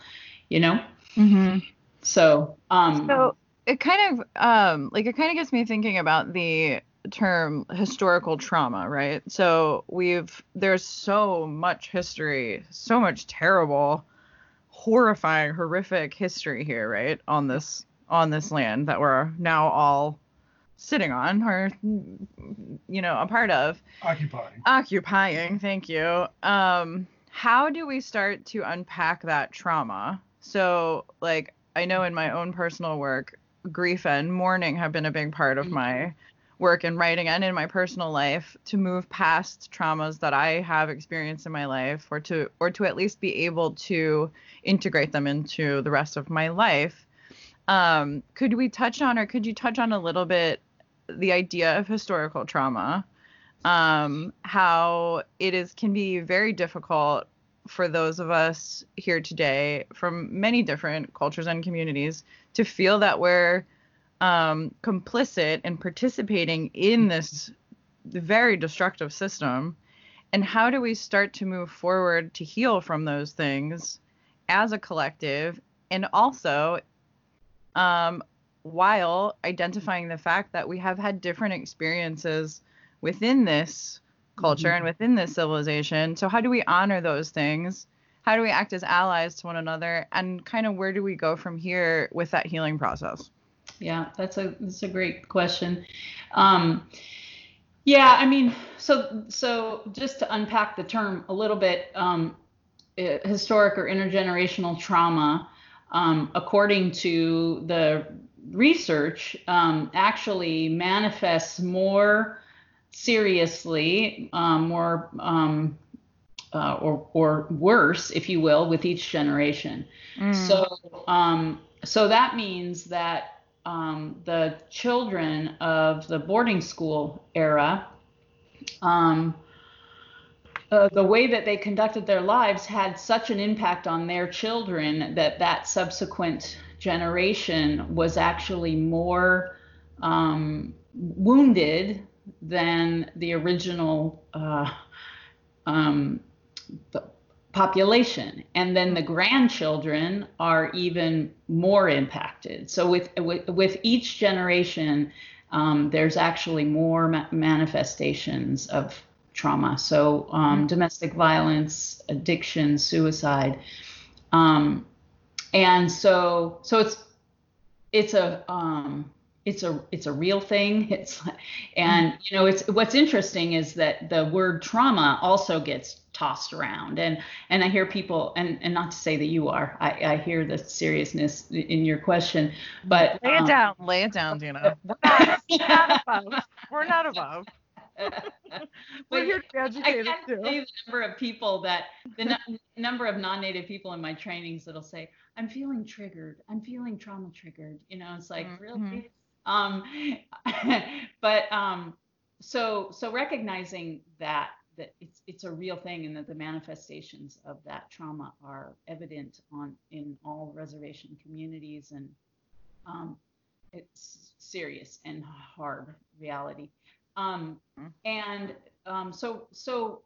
you know. Mm-hmm. So, um, so it kind of um, like it kind of gets me thinking about the term historical trauma, right? So we've there's so much history, so much terrible horrifying, horrific history here, right? On this on this land that we're now all sitting on or you know a part of occupying occupying thank you um how do we start to unpack that trauma so like i know in my own personal work grief and mourning have been a big part of my work in writing and in my personal life to move past traumas that I have experienced in my life or to or to at least be able to integrate them into the rest of my life. Um, could we touch on or could you touch on a little bit the idea of historical trauma? Um, how it is can be very difficult for those of us here today from many different cultures and communities to feel that we're um, complicit and participating in this very destructive system? And how do we start to move forward to heal from those things as a collective? And also, um, while identifying the fact that we have had different experiences within this culture mm-hmm. and within this civilization. So, how do we honor those things? How do we act as allies to one another? And kind of where do we go from here with that healing process? yeah, that's a that's a great question. Um, yeah, I mean, so so just to unpack the term a little bit, um, historic or intergenerational trauma, um, according to the research, um, actually manifests more seriously, um, more um, uh, or or worse, if you will, with each generation. Mm. So um, so that means that um, the children of the boarding school era, um, uh, the way that they conducted their lives had such an impact on their children that that subsequent generation was actually more um, wounded than the original uh, um, population. And then the grandchildren are even more impacted. So with with, with each generation um, there's actually more ma- manifestations of trauma. So um, mm-hmm. domestic violence addiction suicide. Um, and so so it's it's a um, it's a it's a real thing. *laughs* It's and you know it's what's interesting is that the word trauma also gets tossed around. And and i hear people and and not to say that you are i i hear the seriousness in your question but lay it um, down lay it down Deana. *laughs* We're not, *laughs* we're not above. we're not above. We're here to be educated I can't too. the number of people that the n- number of non-native people in my trainings that'll say i'm feeling triggered. I'm feeling trauma triggered. You know it's like mm-hmm. really um *laughs* but um so so recognizing that that it's it's a real thing and that the manifestations of that trauma are evident on in all reservation communities and um, it's serious and hard reality um, mm-hmm. and um, so so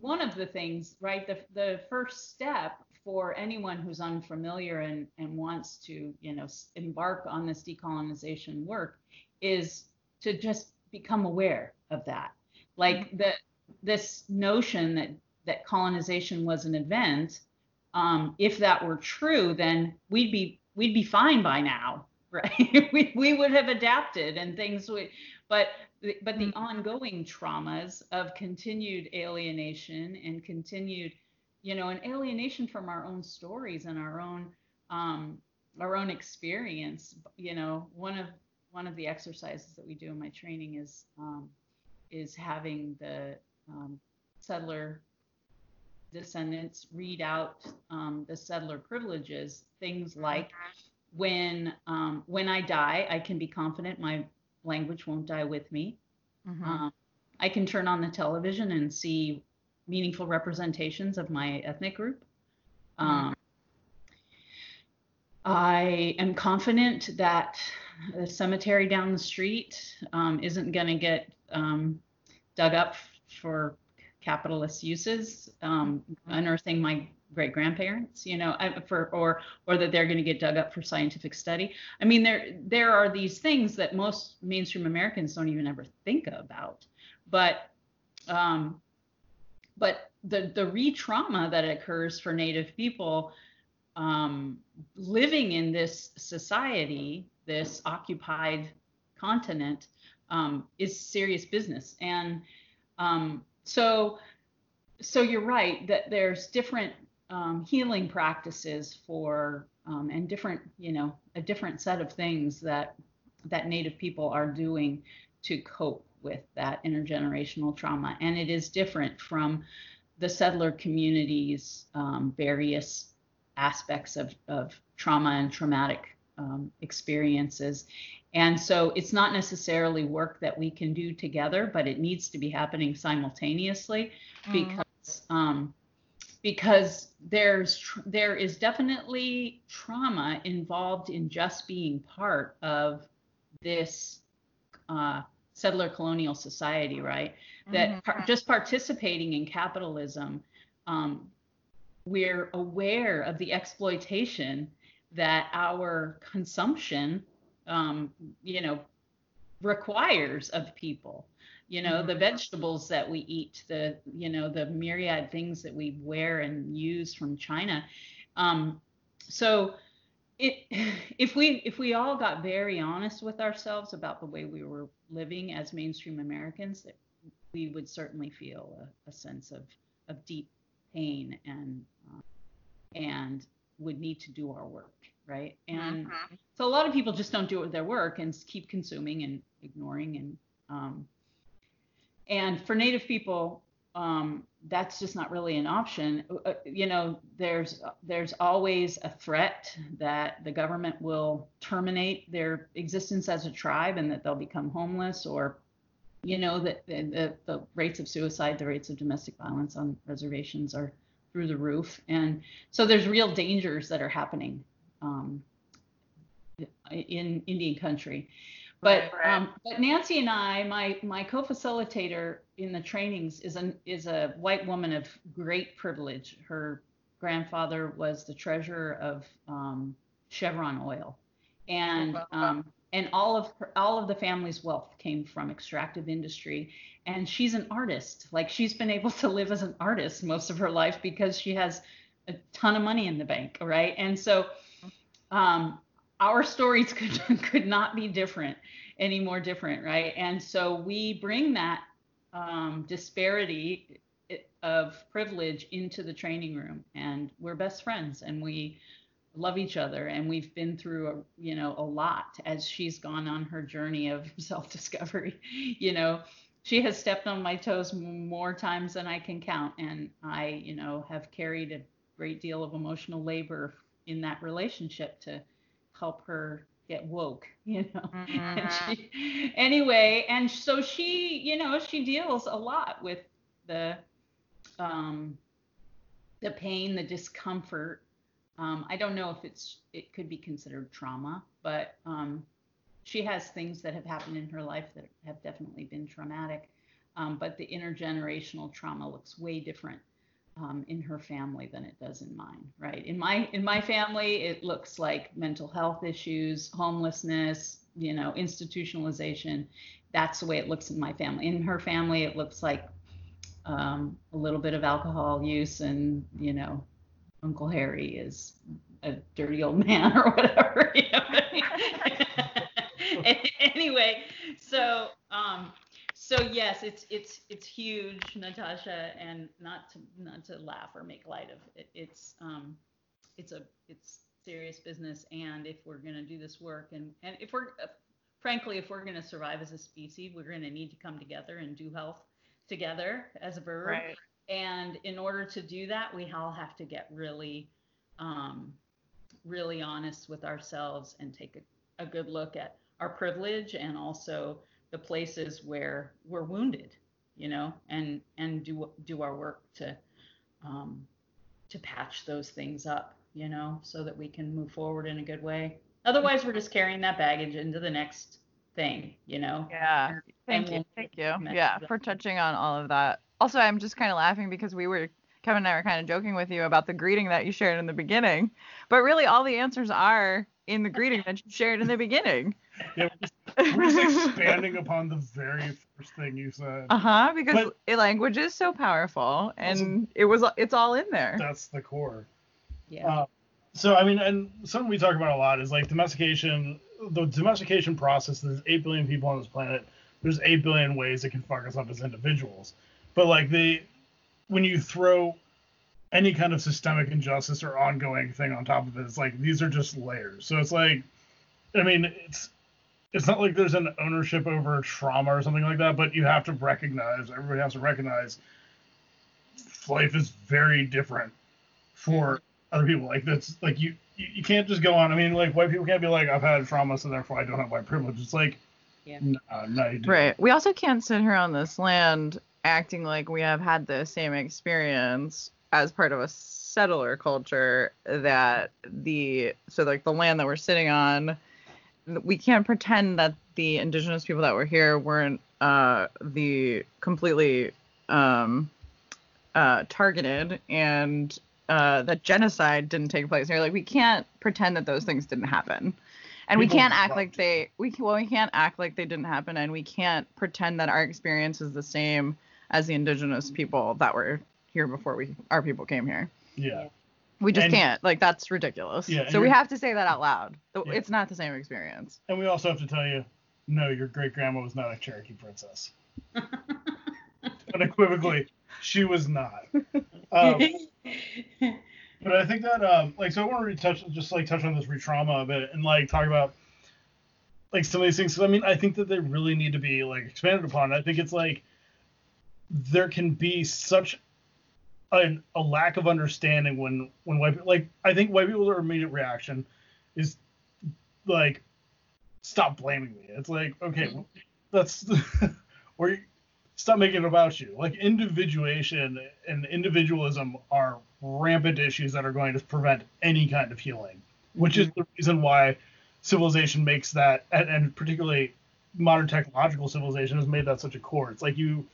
one of the things right the the first step for anyone who's unfamiliar and, and wants to, you know, embark on this decolonization work is to just become aware of that. Like mm-hmm. the this notion that that colonization was an event, um, if that were true, then we'd be we'd be fine by now, *laughs* right? we, we would have adapted and things would, but but the mm-hmm. ongoing traumas of continued alienation and continued you know, an alienation from our own stories and our own um, our own experience. You know, one of one of the exercises that we do in my training is um, is having the um, settler descendants read out um, the settler privileges, things like when um, when I die, I can be confident my language won't die with me. Mm-hmm. Um, I can turn on the television and see meaningful representations of my ethnic group. Mm-hmm. Um, I am confident that the cemetery down the street um, isn't going to get um, dug up for capitalist uses, um, mm-hmm. unearthing my great grandparents, you know, for or or that they're going to get dug up for scientific study. I mean, there there are these things that most mainstream Americans don't even ever think about, but um, but the the re-trauma that occurs for native people um, living in this society this occupied continent um, is serious business. And um, so so you're right that there's different um, healing practices for um, and different you know a different set of things that that native people are doing to cope with that intergenerational trauma. And it is different from the settler community's um, various aspects of, of trauma and traumatic um, experiences. And so it's not necessarily work that we can do together, but it needs to be happening simultaneously mm. because um, because there's there is definitely trauma involved in just being part of this uh, settler colonial society, right? That mm-hmm. par- just participating in capitalism, um, we're aware of the exploitation that our consumption, um, you know, requires of people. You know, mm-hmm. the vegetables that we eat, the you know, the myriad things that we wear and use from China. Um, so it *sighs* if we if we all got very honest with ourselves about the way we were living as mainstream Americans, we would certainly feel a, a sense of of deep pain and uh, and would need to do our work, right? And mm-hmm. so a lot of people just don't do it with their work and keep consuming and ignoring and um, and for Native people, um, that's just not really an option. Uh, you know, there's there's always a threat that the government will terminate their existence as a tribe and that they'll become homeless, or you know that the, the, the rates of suicide, the rates of domestic violence on reservations are through the roof, and so there's real dangers that are happening um, in Indian country. But um, but Nancy and I, my my co-facilitator in the trainings is an is a white woman of great privilege. Her grandfather was the treasurer of um, Chevron Oil, and um, and all of her, all of the family's wealth came from extractive industry. And she's an artist. Like she's been able to live as an artist most of her life because she has a ton of money in the bank, right? And so um, our stories *laughs* could could not be different any more different right? And so we bring that um, disparity of privilege into the training room. And we're best friends and we love each other and we've been through a, you know a lot as she's gone on her journey of *laughs* self-discovery you know? She has stepped on my toes more times than i can count and i you know have carried a great deal of emotional labor in that relationship to help her get woke, *laughs* you know. Mm-hmm. And she, anyway, and so she, you know, she deals a lot with the um, the pain, the discomfort. Um, I don't know if it's it could be considered trauma, but um, she has things that have happened in her life that have definitely been traumatic. Um, but the intergenerational trauma looks way different um, in her family than it does in mine, right? In my in my family, it looks like mental health issues, homelessness, you know, institutionalization. That's the way it looks in my family. In her family, it looks like um, a little bit of alcohol use, and you know, Uncle Harry is a dirty old *laughs* man or whatever. You know *laughs* anyway, so um, so yes, it's it's it's huge, Natasha, and not to not to laugh or make light of it. It's um, it's a it's serious business, and if we're gonna do this work, and and if we're uh, frankly, if we're gonna survive as a species, we're gonna need to come together and do health together as a bird. Right. And in order to do that, we all have to get really, um, really honest with ourselves and take a, a good look at our privilege and also the places where we're wounded, you know, and and do do our work to um, to patch those things up, you know, so that we can move forward in a good way. Otherwise, we're just carrying that baggage into the next thing, you know. Yeah. Thank you. Thank you. Yeah, for touching on all of that. Also, I'm just kind of laughing because we were Kevin and I were kind of joking with you about the greeting that you shared in the beginning, but really all the answers are in the greeting that you shared in the beginning. Yeah, we're just expanding *laughs* upon the very first thing you said. Uh huh. Because but, language is so powerful, and also, it was it's all in there. That's the core. Yeah. Uh, so I mean, and something we talk about a lot is like domestication. The domestication process. There's eight billion people on this planet. There's eight billion ways it can fuck us up as individuals. But like the when you throw any kind of systemic injustice or ongoing thing on top of it, it's like these are just layers. So it's like, I mean, it's it's not like there's an ownership over trauma or something like that, but you have to recognize, everybody has to recognize life is very different for other people. Like that's like you, you can't just go on. I mean, like white people can't be like, I've had trauma, so therefore I don't have white privilege. It's like, yeah, nah, no, right. We also can't sit here on this land acting like we have had the same experience as part of a settler culture that the so like the land that we're sitting on we can't pretend that the indigenous people that were here weren't uh, the completely um, uh, targeted and uh, that genocide didn't take place here. Like we can't pretend that those things didn't happen, and people we can't act like they we well we can't act like they didn't happen, and we can't pretend that our experience is the same as the indigenous people that were here before we our people came here. Yeah. We just and, can't. Like that's ridiculous. Yeah. So we have to say that out loud. Yeah. It's not the same experience. And we also have to tell you, no, your great grandma was not a Cherokee princess. *laughs* Unequivocally, she was not. *laughs* Um, but I think that um, like so I want to touch just like touch on this retrauma a bit and like talk about like some of these things. I mean, I think that they really need to be like expanded upon. I think it's like there can be such a, a lack of understanding when when white like I think white people's immediate reaction is like stop blaming me. It's like okay, mm-hmm. that's *laughs* or stop making it about you. Like individuation and individualism are rampant issues that are going to prevent any kind of healing, which is mm-hmm. the reason why civilization makes that and, and particularly modern technological civilization has made that such a core. It's like you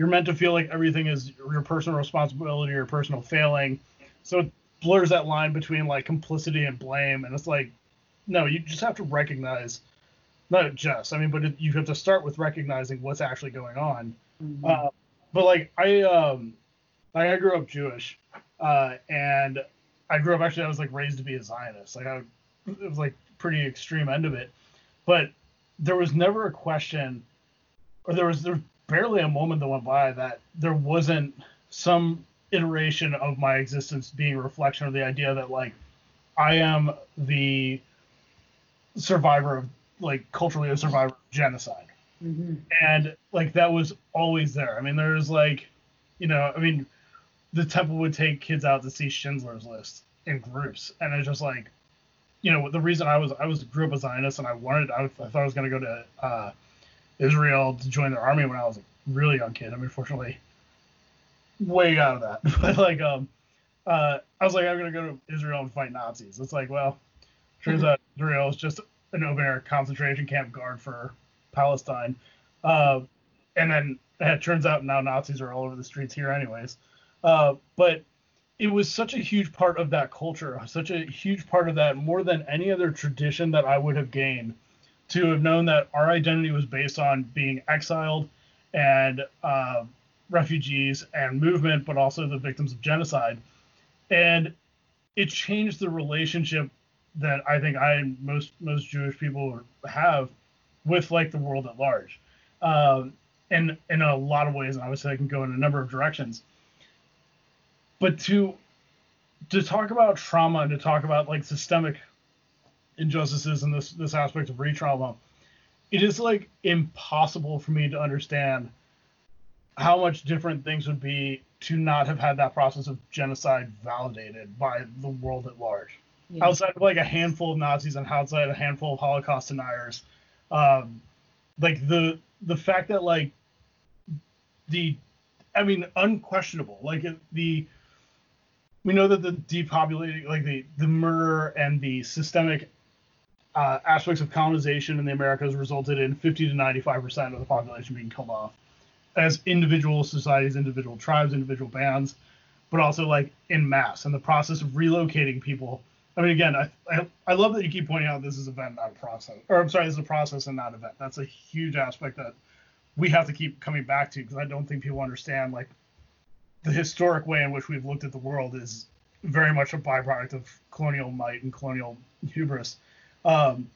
you're meant to feel like everything is your personal responsibility or personal failing. So it blurs that line between like complicity and blame. And it's like, no, you just have to recognize, not just, I mean, but it, you have to start with recognizing what's actually going on. Mm-hmm. Uh, but like I, um, like I grew up Jewish, uh, and I grew up actually I was like raised to be a Zionist. Like I, it was like pretty extreme end of it, but there was never a question, or there was there barely a moment that went by that there wasn't some iteration of my existence being a reflection of the idea that like I am the survivor of like culturally a survivor of genocide. Mm-hmm. And like that was always there. I mean, there's like, you know, I mean, the temple would take kids out to see Schindler's List in groups, and it's just like, you know, the reason I was I was grew up a Zionist and I wanted I, I thought I was gonna go to uh, Israel to join their army when I was a really young kid. I mean, fortunately, way out of that. *laughs* But like, um, uh, I was like, I'm gonna go to Israel and fight Nazis. It's like, well, turns out Israel is just an open air concentration camp guard for Palestine. Uh, and then *laughs* it turns out now Nazis are all over the streets here, anyways. Uh, but it was such a huge part of that culture, such a huge part of that, more than any other tradition that I would have gained, to have known that our identity was based on being exiled and uh, refugees and movement, but also the victims of genocide. And it changed the relationship that I think I and most most Jewish people have with like the world at large. Um, and in a lot of ways, obviously I can go in a number of directions. But to to talk about trauma and to talk about like systemic injustices and this this aspect of re-trauma, it is like impossible for me to understand how much different things would be to not have had that process of genocide validated by the world at large. Yeah. Outside of like a handful of Nazis and outside a handful of Holocaust deniers, um, like the the fact that like the, I mean, unquestionable, like the we know that the depopulating, like the the murder and the systemic uh, aspects of colonization in the Americas resulted in 50 to 95 percent of the population being killed off as individual societies, individual tribes, individual bands, but also like in mass. And the process of relocating people. I mean, again, I, I, I love that you keep pointing out this is event, not a process. Or I'm sorry, this is a process and not event. That's a huge aspect that we have to keep coming back to because I don't think people understand like the historic way in which we've looked at the world is very much a byproduct of colonial might and colonial hubris. Um,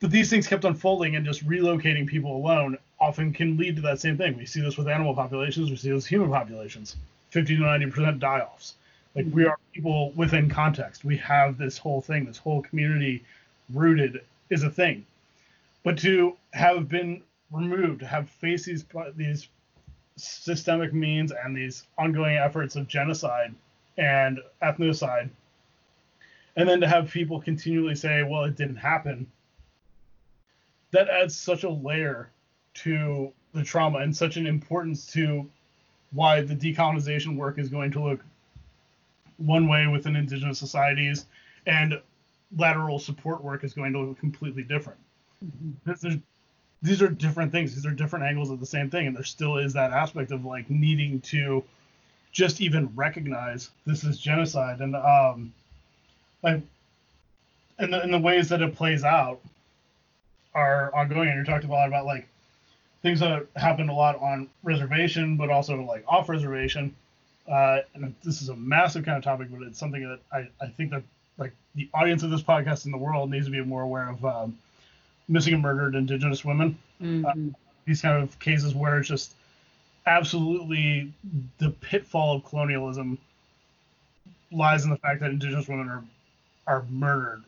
but these things kept unfolding and just relocating people alone often can lead to that same thing. We see this with animal populations, we see this with human populations. 50 to 90% die offs. Like we are people within context. We have this whole thing, this whole community rooted is a thing. But to have been removed, to have faced these these systemic means and these ongoing efforts of genocide and ethnocide, and then to have people continually say, "Well, it didn't happen," that adds such a layer to the trauma and such an importance to why the decolonization work is going to look one way within indigenous societies and lateral support work is going to look completely different. Mm-hmm. These are different things. These are different angles of the same thing, and there still is that aspect of like needing to just even recognize this is genocide and um like and the, and the ways that it plays out are ongoing. And you talked a lot about like things that happen a lot on reservation, but also like off reservation. Uh, and this is a massive kind of topic, but it's something that I, I think that like the audience of this podcast in the world needs to be more aware of um, missing and murdered Indigenous women. Mm-hmm. Uh, these kind of cases where it's just absolutely the pitfall of colonialism lies in the fact that Indigenous women are are murdered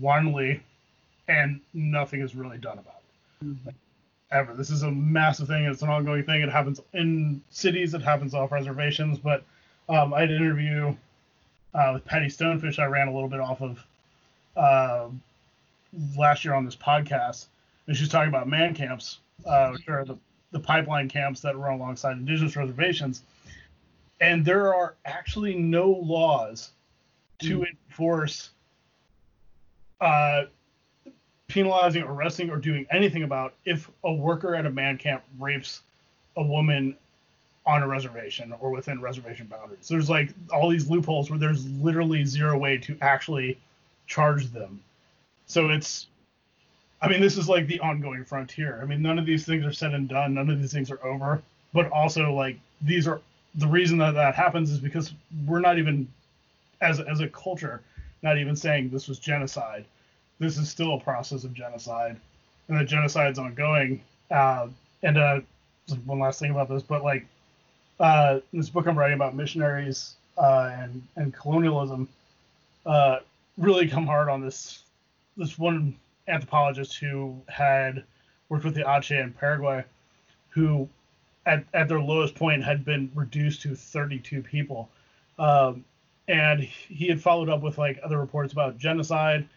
wantonly, and nothing is really done about it. Mm-hmm. Like, ever. This is a massive thing. It's an ongoing thing. It happens in cities. It happens off reservations. But um, I had an interview uh, with Patty Stonefish. I ran a little bit off of uh, last year on this podcast, and she's talking about man camps, uh, which are the, the pipeline camps that run alongside indigenous reservations. And there are actually no laws to mm. enforce uh, penalizing, arresting, or doing anything about if a worker at a man camp rapes a woman on a reservation or within reservation boundaries. There's like all these loopholes where there's literally zero way to actually charge them. So it's I mean, this is like the ongoing frontier. I mean, none of these things are said and done. None of these things are over. But also, like, these are the reason that that happens is because we're not even, as as a culture, not even saying this was genocide this is still a process of genocide, and that genocide's ongoing. Uh, and uh, one last thing about this, but like uh, this book I'm writing about missionaries uh, and and colonialism uh, really come hard on this this one anthropologist who had worked with the Ache in Paraguay, who at, at their lowest point had been reduced to 32 people. Um, and he had followed up with like other reports about genocide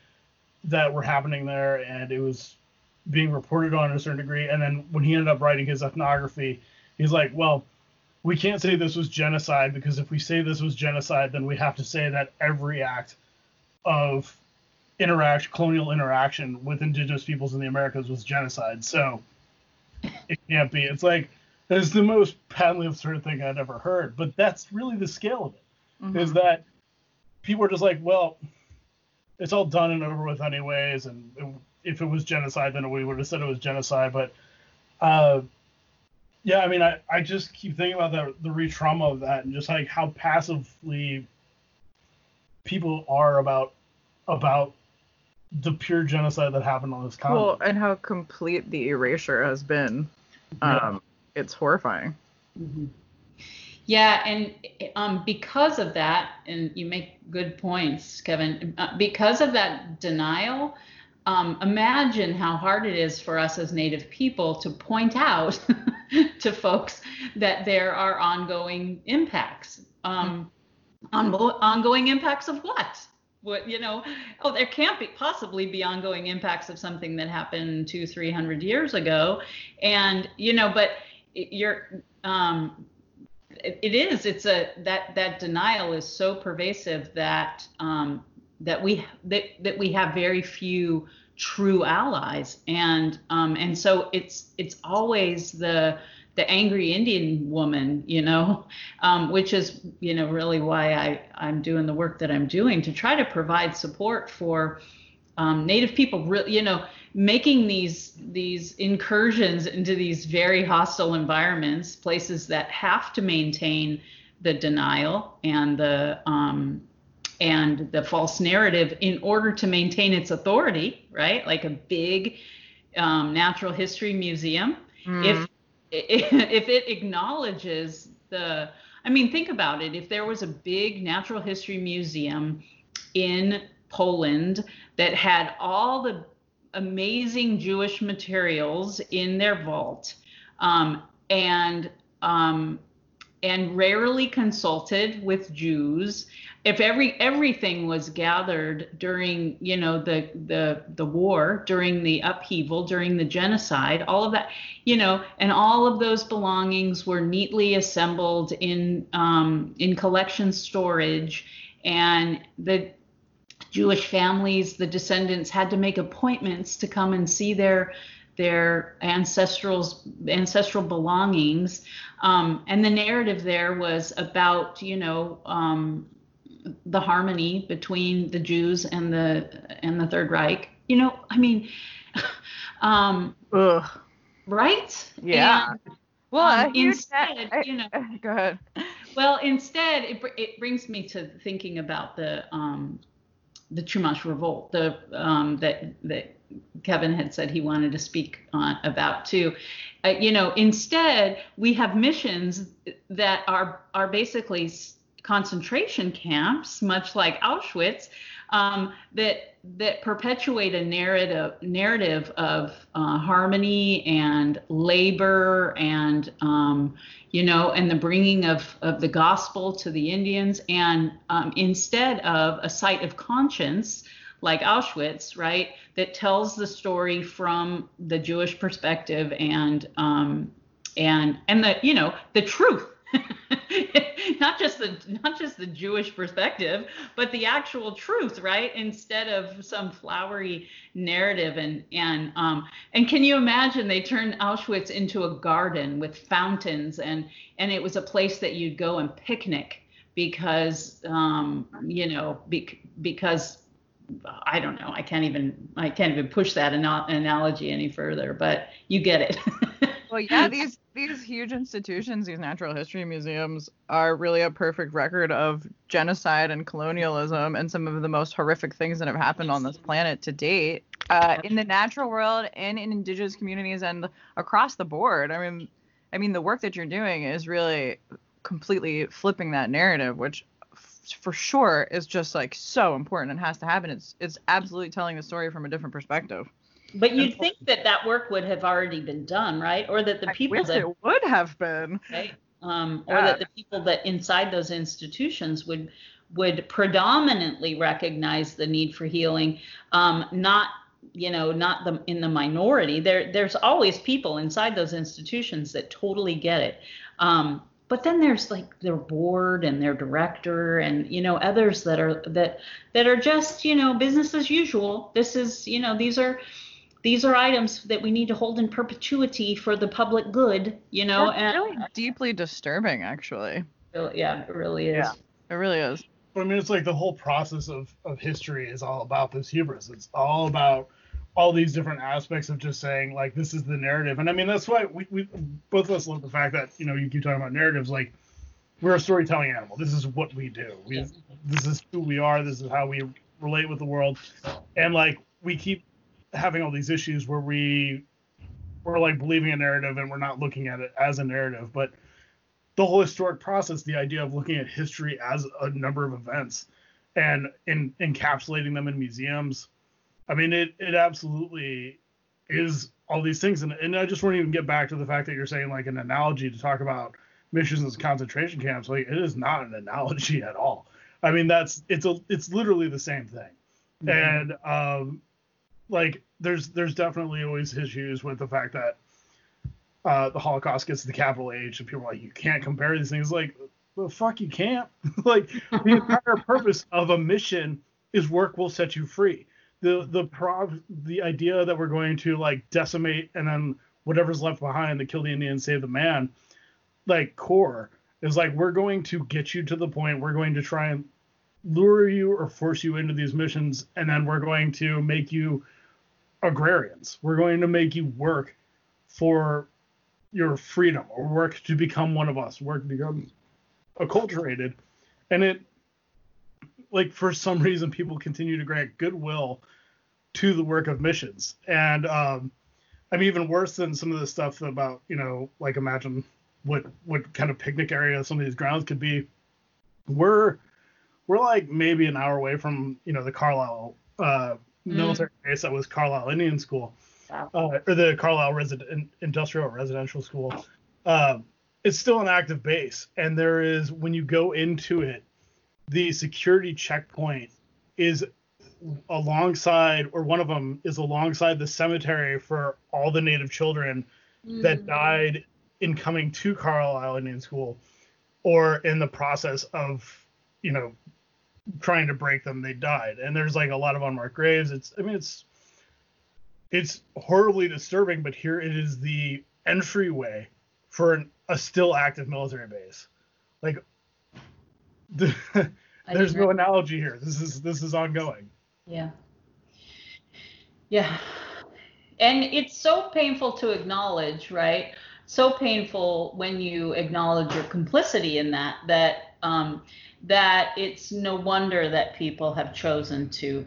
that were happening there, and it was being reported on to a certain degree. And then when he ended up writing his ethnography, he's like, well, we can't say this was genocide because if we say this was genocide, then we have to say that every act of interaction, colonial interaction with indigenous peoples in the Americas was genocide. So it can't be. It's like it's the most patently absurd thing I'd ever heard. But that's really the scale of it. Mm-hmm. Is that people are just like, well, it's all done and over with anyways, and it, if it was genocide, then we would have said it was genocide. But uh, yeah, I mean, I, I just keep thinking about the the re-trauma of that and just like how passively people are about about the pure genocide that happened on this continent. Well, and how complete the erasure has been. Um, It's horrifying. Mm-hmm. Yeah, and um, because of that, and you make good points, Kevin. Uh, because of that denial, um, imagine how hard it is for us as Native people to point out *laughs* to folks that there are ongoing impacts. Um, on, ongoing impacts of what? What you know? Oh, there can't be possibly be ongoing impacts of something that happened two, three hundred years ago, and you know, but you're um, it, is it's a that that denial is so pervasive that um, that we that, that we have very few true allies. And um, and so it's it's always the the angry Indian woman, you know, *laughs* um, which is, you know, really why I, I'm doing the work that I'm doing to try to provide support for um, Native people, really, you know, making these these incursions into these very hostile environments, places that have to maintain the denial and the um, and the false narrative in order to maintain its authority, right? Like a big um, natural history museum. Mm. If *laughs* if it acknowledges the, I mean, think about it. If there was a big natural history museum in Poland that had all the amazing Jewish materials in their vault, um, and um, and rarely consulted with Jews. If every everything was gathered during you know the the the war, during the upheaval, during the genocide, all of that, you know, and all of those belongings were neatly assembled in um, in collection storage, and the Jewish families, the descendants had to make appointments to come and see their their ancestral ancestral belongings, um, and the narrative there was about you know um, the harmony between the Jews and the and the Third Reich. You know, I mean, *laughs* um, Ugh. right? Yeah. And, well, um, instead, I, you know, *laughs* go ahead. Well, instead, it, it brings me to thinking about the um, the Chumash revolt, the um, that that Kevin had said he wanted to speak on about too. Uh, you know, instead we have missions that are are basically concentration camps, much like Auschwitz, um, that that perpetuate a narrative narrative of uh, harmony and labor and um, you know and the bringing of of the gospel to the Indians and um, instead of a site of conscience like Auschwitz, right, that tells the story from the Jewish perspective and um, and and the you know the truth *laughs* not just the not just the Jewish perspective, but the actual truth, right? Instead of some flowery narrative and and um and can you imagine they turned Auschwitz into a garden with fountains and and it was a place that you'd go and picnic because um you know be, because I don't know. I can't even I can't even push that analogy any further, but you get it. *laughs* well, yeah, these these huge institutions, these natural history museums, are really a perfect record of genocide and colonialism and some of the most horrific things that have happened on this planet to date uh, in the natural world and in indigenous communities and across the board. I mean, I mean, the work that you're doing is really completely flipping that narrative, which for sure is just like so important and has to happen. It's it's absolutely telling the story from a different perspective. But you'd think that that work would have already been done, right? Or that the people that it would have been, right? Um, or yeah. that the people that inside those institutions would would predominantly recognize the need for healing, um, not you know not the in the minority. There there's always people inside those institutions that totally get it. Um, but then there's like their board and their director and you know others that are that that are just you know business as usual this is you know these are these are items that we need to hold in perpetuity for the public good, you know. That's and really deeply disturbing, actually. yeah, it really is. Yeah. It really is. I mean, it's like the whole process of, of history is all about this hubris. It's all about all these different aspects of just saying like this is the narrative. And I mean that's why we, we both of us love the fact that you know you keep talking about narratives like we're a storytelling animal. This is what we do. We this is who we are. This is how we relate with the world. And like we keep having all these issues where we we're like believing a narrative and we're not looking at it as a narrative, but the whole historic process, the idea of looking at history as a number of events and in encapsulating them in museums. I mean, it it absolutely is all these things, and and I just want to even get back to the fact that you're saying like an analogy to talk about missions as concentration camps. Like it is not an analogy at all. I mean, that's it's a it's literally the same thing, mm-hmm. and um, like there's there's definitely always issues with the fact that uh, the Holocaust gets the capital H, and people are like, you can't compare these things. Like, the fuck, you can't. *laughs* like, the entire purpose of a mission is work will set you free. The the prov the idea that we're going to like decimate and then whatever's left behind, to kill the Indian, save the man, like core is like we're going to get you to the point. We're going to try and lure you or force you into these missions, and then we're going to make you agrarians. We're going to make you work for your freedom or work to become one of us, work to become acculturated. And it, like, for some reason, people continue to grant goodwill to the work of missions. And um, I'm even worse than some of the stuff about, you know, like, imagine what what kind of picnic area some of these grounds could be. We're we're like maybe an hour away from you know the Carlisle uh, mm. military base that was Carlisle Indian School, wow. uh, or the Carlisle resident industrial residential school. Uh, it's still an active base, and there is when you go into it, the security checkpoint is alongside, or one of them is alongside the cemetery for all the Native children mm. that died in coming to Carlisle Indian School, or in the process of, you know, trying to break them, they died. And there's like a lot of unmarked graves. It's, I mean, it's it's horribly disturbing, but here it is the entryway for an, a still active military base. Like, *laughs* the, there's no analogy here. This is this is ongoing. Yeah. Yeah. And it's so painful to acknowledge, right? So painful when you acknowledge your complicity in that that um, that it's no wonder that people have chosen to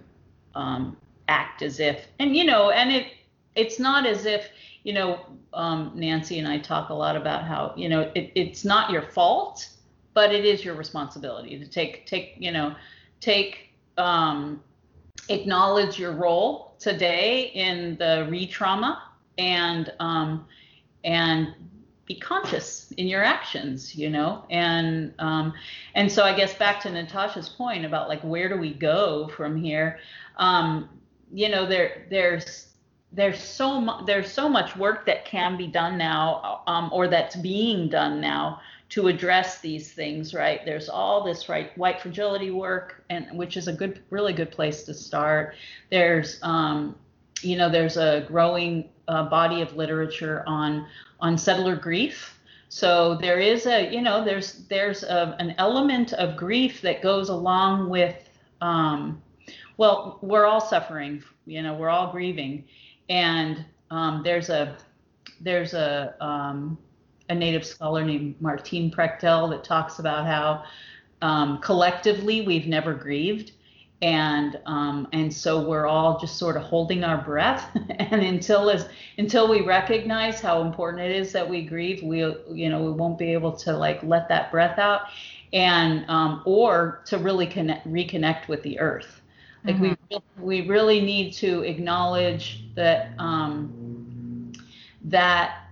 um, act as if and you know and it it's not as if you know um, nancy and i talk a lot about how you know it, it's not your fault but it is your responsibility to take take you know take um, acknowledge your role today in the re-trauma and um, and be conscious in your actions you know? And um, and so i guess back to natasha's point about like where do we go from here? Um, you know there there's there's so much there's so much work that can be done now um, or that's being done now to address these things right? There's all this right white fragility work and which is a good really good place to start. There's um, you know there's a growing uh, body of literature on on settler grief so there is a you know there's there's a, an element of grief that goes along with um, well, we're all suffering. You know, we're all grieving, and um, there's a there's a um, a native scholar named Martín Prechtel that talks about how um, collectively we've never grieved, and um, and so we're all just sort of holding our breath, *laughs* and until as until we recognize how important it is that we grieve, we you know we won't be able to like let that breath out, and um, or to really connect reconnect with the earth like mm-hmm. we we really need to acknowledge that um, that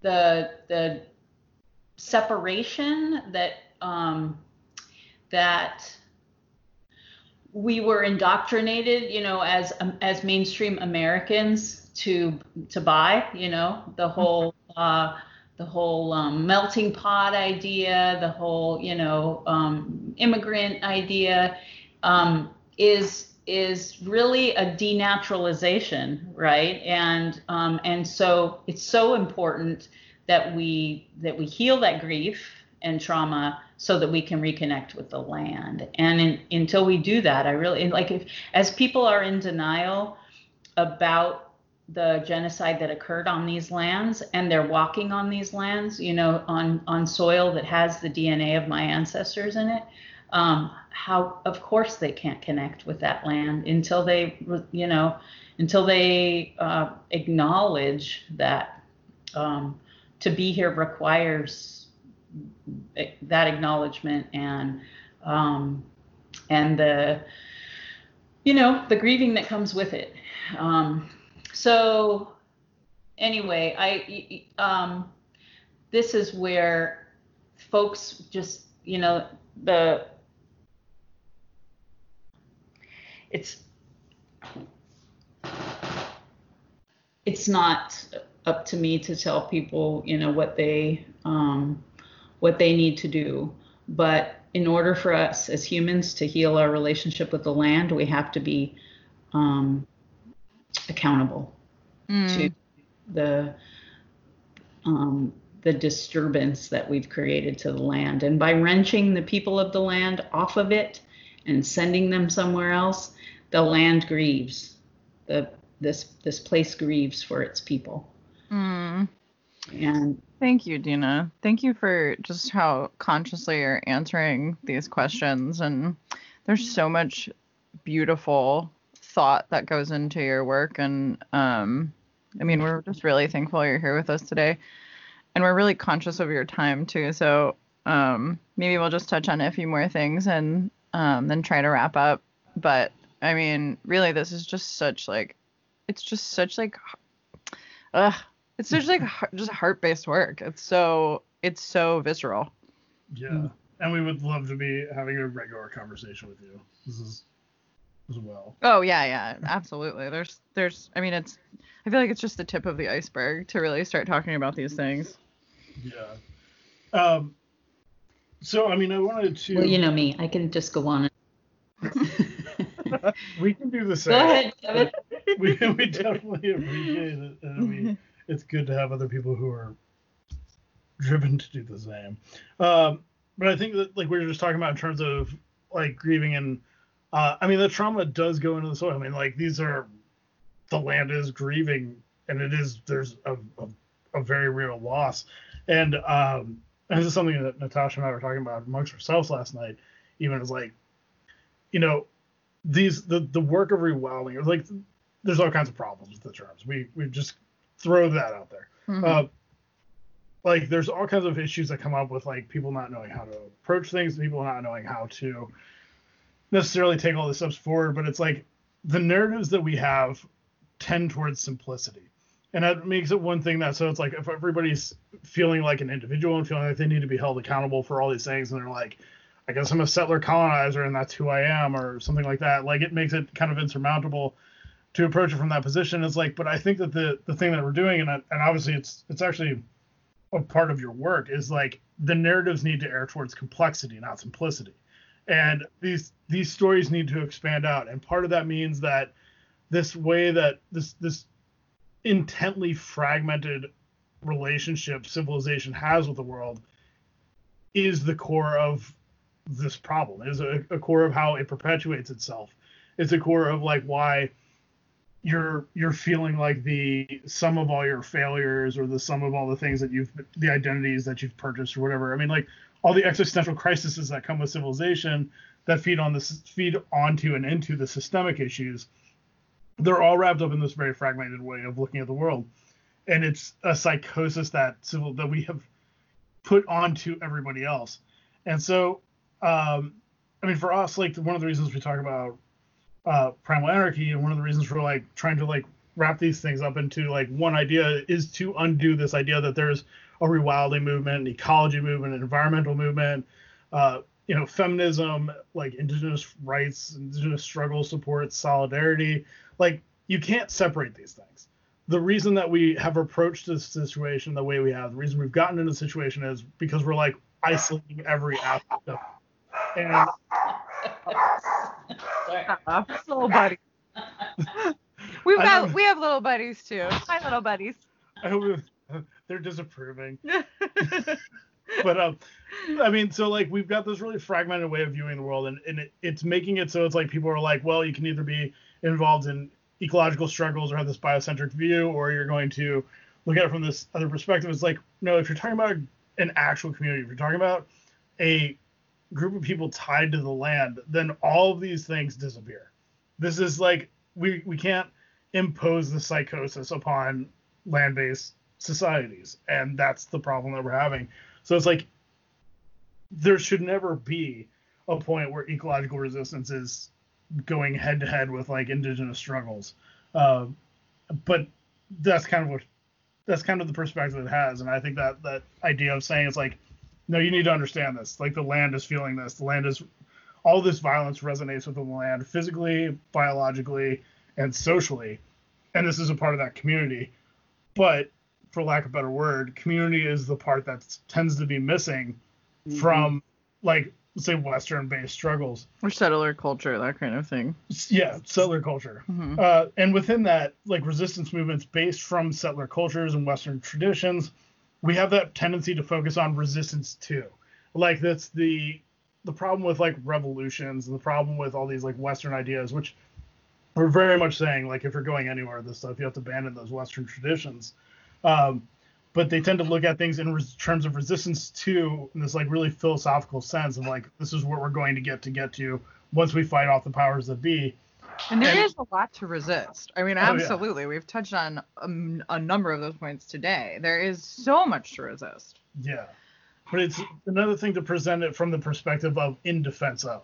the the separation that um, that we were indoctrinated, you know, as um, as mainstream Americans to to buy, you know, the mm-hmm. whole uh, the whole um, melting pot idea, the whole you know um, immigrant idea. Um, is is really a denaturalization, right? And um, and so it's so important that we that we heal that grief and trauma so that we can reconnect with the land. And in, until we do that, I really like if as people are in denial about the genocide that occurred on these lands and they're walking on these lands, you know, on on soil that has the DNA of my ancestors in it. Um, how of course they can't connect with that land until they you know until they uh, acknowledge that um, to be here requires that acknowledgement and um, and the you know the grieving that comes with it. Um, so anyway i um, this is where folks just you know the it's it's not up to me to tell people you know what they um, what they need to do but in order for us as humans to heal our relationship with the land we have to be um, accountable mm. to the um, the disturbance that we've created to the land and by wrenching the people of the land off of it and sending them somewhere else the land grieves. The this this place grieves for its people. Mm. And thank you, Deana. Thank you for just how consciously you're answering these questions. And there's so much beautiful thought that goes into your work. And um, I mean, we're just really thankful you're here with us today. And we're really conscious of your time too. So um, maybe we'll just touch on a few more things and um, then try to wrap up. But I mean, really, this is just such like, it's just such like, ugh, it's just like just heart based work. It's so it's so visceral. Yeah, and we would love to be having a regular conversation with you. This is as well. Oh yeah, yeah, absolutely. There's there's I mean it's I feel like it's just the tip of the iceberg to really start talking about these things. Yeah. Um. So I mean, I wanted to. Well, you know me. I can just go on. *laughs* we can do the same. Go ahead, Kevin. *laughs* we, we definitely appreciate it. And I mean, it's good to have other people who are driven to do the same. Um, but I think that, like we were just talking about in terms of like grieving and, uh, I mean, the trauma does go into the soil. I mean, like these are, the land is grieving, and it is there's a, a, a very real loss, and um, this is something that Natasha and I were talking about amongst ourselves last night. Even as like, you know, these the the work of rewilding like there's all kinds of problems with the terms. We we just throw that out there. Mm-hmm. Uh, like there's all kinds of issues that come up with like people not knowing how to approach things, people not knowing how to necessarily take all the steps forward. But it's like the narratives that we have tend towards simplicity. And that makes it one thing that so it's like if everybody's feeling like an individual and feeling like they need to be held accountable for all these things, and they're like, I guess I'm a settler colonizer and that's who I am or something like that. Like it makes it kind of insurmountable to approach it from that position. is like, but I think that the the thing that we're doing and and obviously it's it's actually a part of your work is like the narratives need to err towards complexity, not simplicity. And these these stories need to expand out. And part of that means that this way that this this intently fragmented relationship civilization has with the world is the core of this problem. Is a, a core of how it perpetuates itself. It's a core of like why you're you're feeling like the sum of all your failures or the sum of all the things that you've the identities that you've purchased or whatever. I mean, like all the existential crises that come with civilization that feed on this feed onto and into the systemic issues. They're all wrapped up in this very fragmented way of looking at the world, and it's a psychosis that civil that we have put onto everybody else. And so um, I mean, for us, like one of the reasons we talk about uh, primal anarchy, and one of the reasons we're like trying to like wrap these things up into like one idea is to undo this idea that there's a rewilding movement, an ecology movement, an environmental movement, uh, you know, feminism, like indigenous rights, indigenous struggle support, solidarity. Like you can't separate these things. The reason that we have approached this situation the way we have, the reason we've gotten into the situation is because we're like isolating every aspect of it and *laughs* Uh, *laughs* little buddy. *laughs* We've got we have little buddies too. Hi, little buddies. I hope they're disapproving. *laughs* but um, I mean, so like we've got this really fragmented way of viewing the world, and, and it, it's making it so it's like people are like, well, you can either be involved in ecological struggles or have this biocentric view, or you're going to look at it from this other perspective. It's like, no, if you're talking about an actual community, if you're talking about a group of people tied to the land, then all of these things disappear. This is like we we can't impose the psychosis upon land-based societies, and that's the problem that we're having. So it's like there should never be a point where ecological resistance is going head to head with like indigenous struggles. Uh, but that's kind of what that's kind of the perspective it has, and I think that that idea of saying it's like, no, you need to understand this. Like the land is feeling this. The land is all this violence resonates with the land physically, biologically, and socially, and this is a part of that community. But for lack of a better word, community is the part that tends to be missing mm-hmm. from like say Western based struggles or settler culture, that kind of thing. Yeah, settler culture. Mm-hmm. Uh, and within that, like resistance movements based from settler cultures and Western traditions, we have that tendency to focus on resistance too. Like that's the the problem with like revolutions and the problem with all these like Western ideas, which we're very much saying like if you're going anywhere with this stuff, you have to abandon those Western traditions. Um, but they tend to look at things in res- terms of resistance to in this like really philosophical sense of like this is what we're going to get to get to once we fight off the powers that be. And there and, is a lot to resist. I mean, absolutely. Oh, yeah. We've touched on a, a, number of those points today. There is so much to resist. Yeah. But it's another thing to present it from the perspective of in defense of.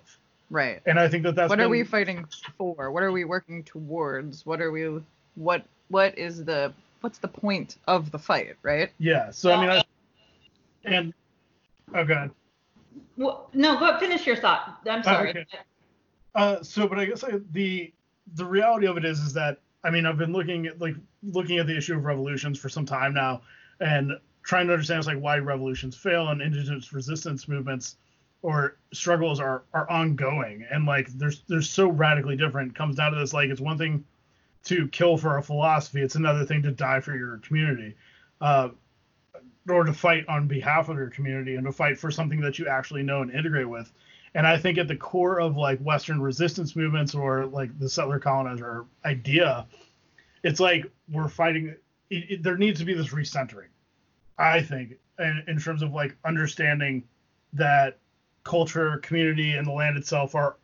Right. And I think that that's what been, are we fighting for? What are we working towards? What are we what what is the what's the point of the fight, right? Yeah. So I mean, I, and oh god. Well, no, go finish your thought. I'm oh, sorry. Okay. Uh, so, but I guess I, the the reality of it is, is that I mean, I've been looking at like looking at the issue of revolutions for some time now, and trying to understand like why revolutions fail and indigenous resistance movements or struggles are are ongoing and like there's there's so radically different. It comes down to this like it's one thing to kill for a philosophy. It's another thing to die for your community, uh, or to fight on behalf of your community and to fight for something that you actually know and integrate with. And I think at the core of like Western resistance movements or like the settler colonizer idea, it's like we're fighting. It, it, there needs to be this recentering, I think, in, in terms of like understanding that culture, community, and the land itself are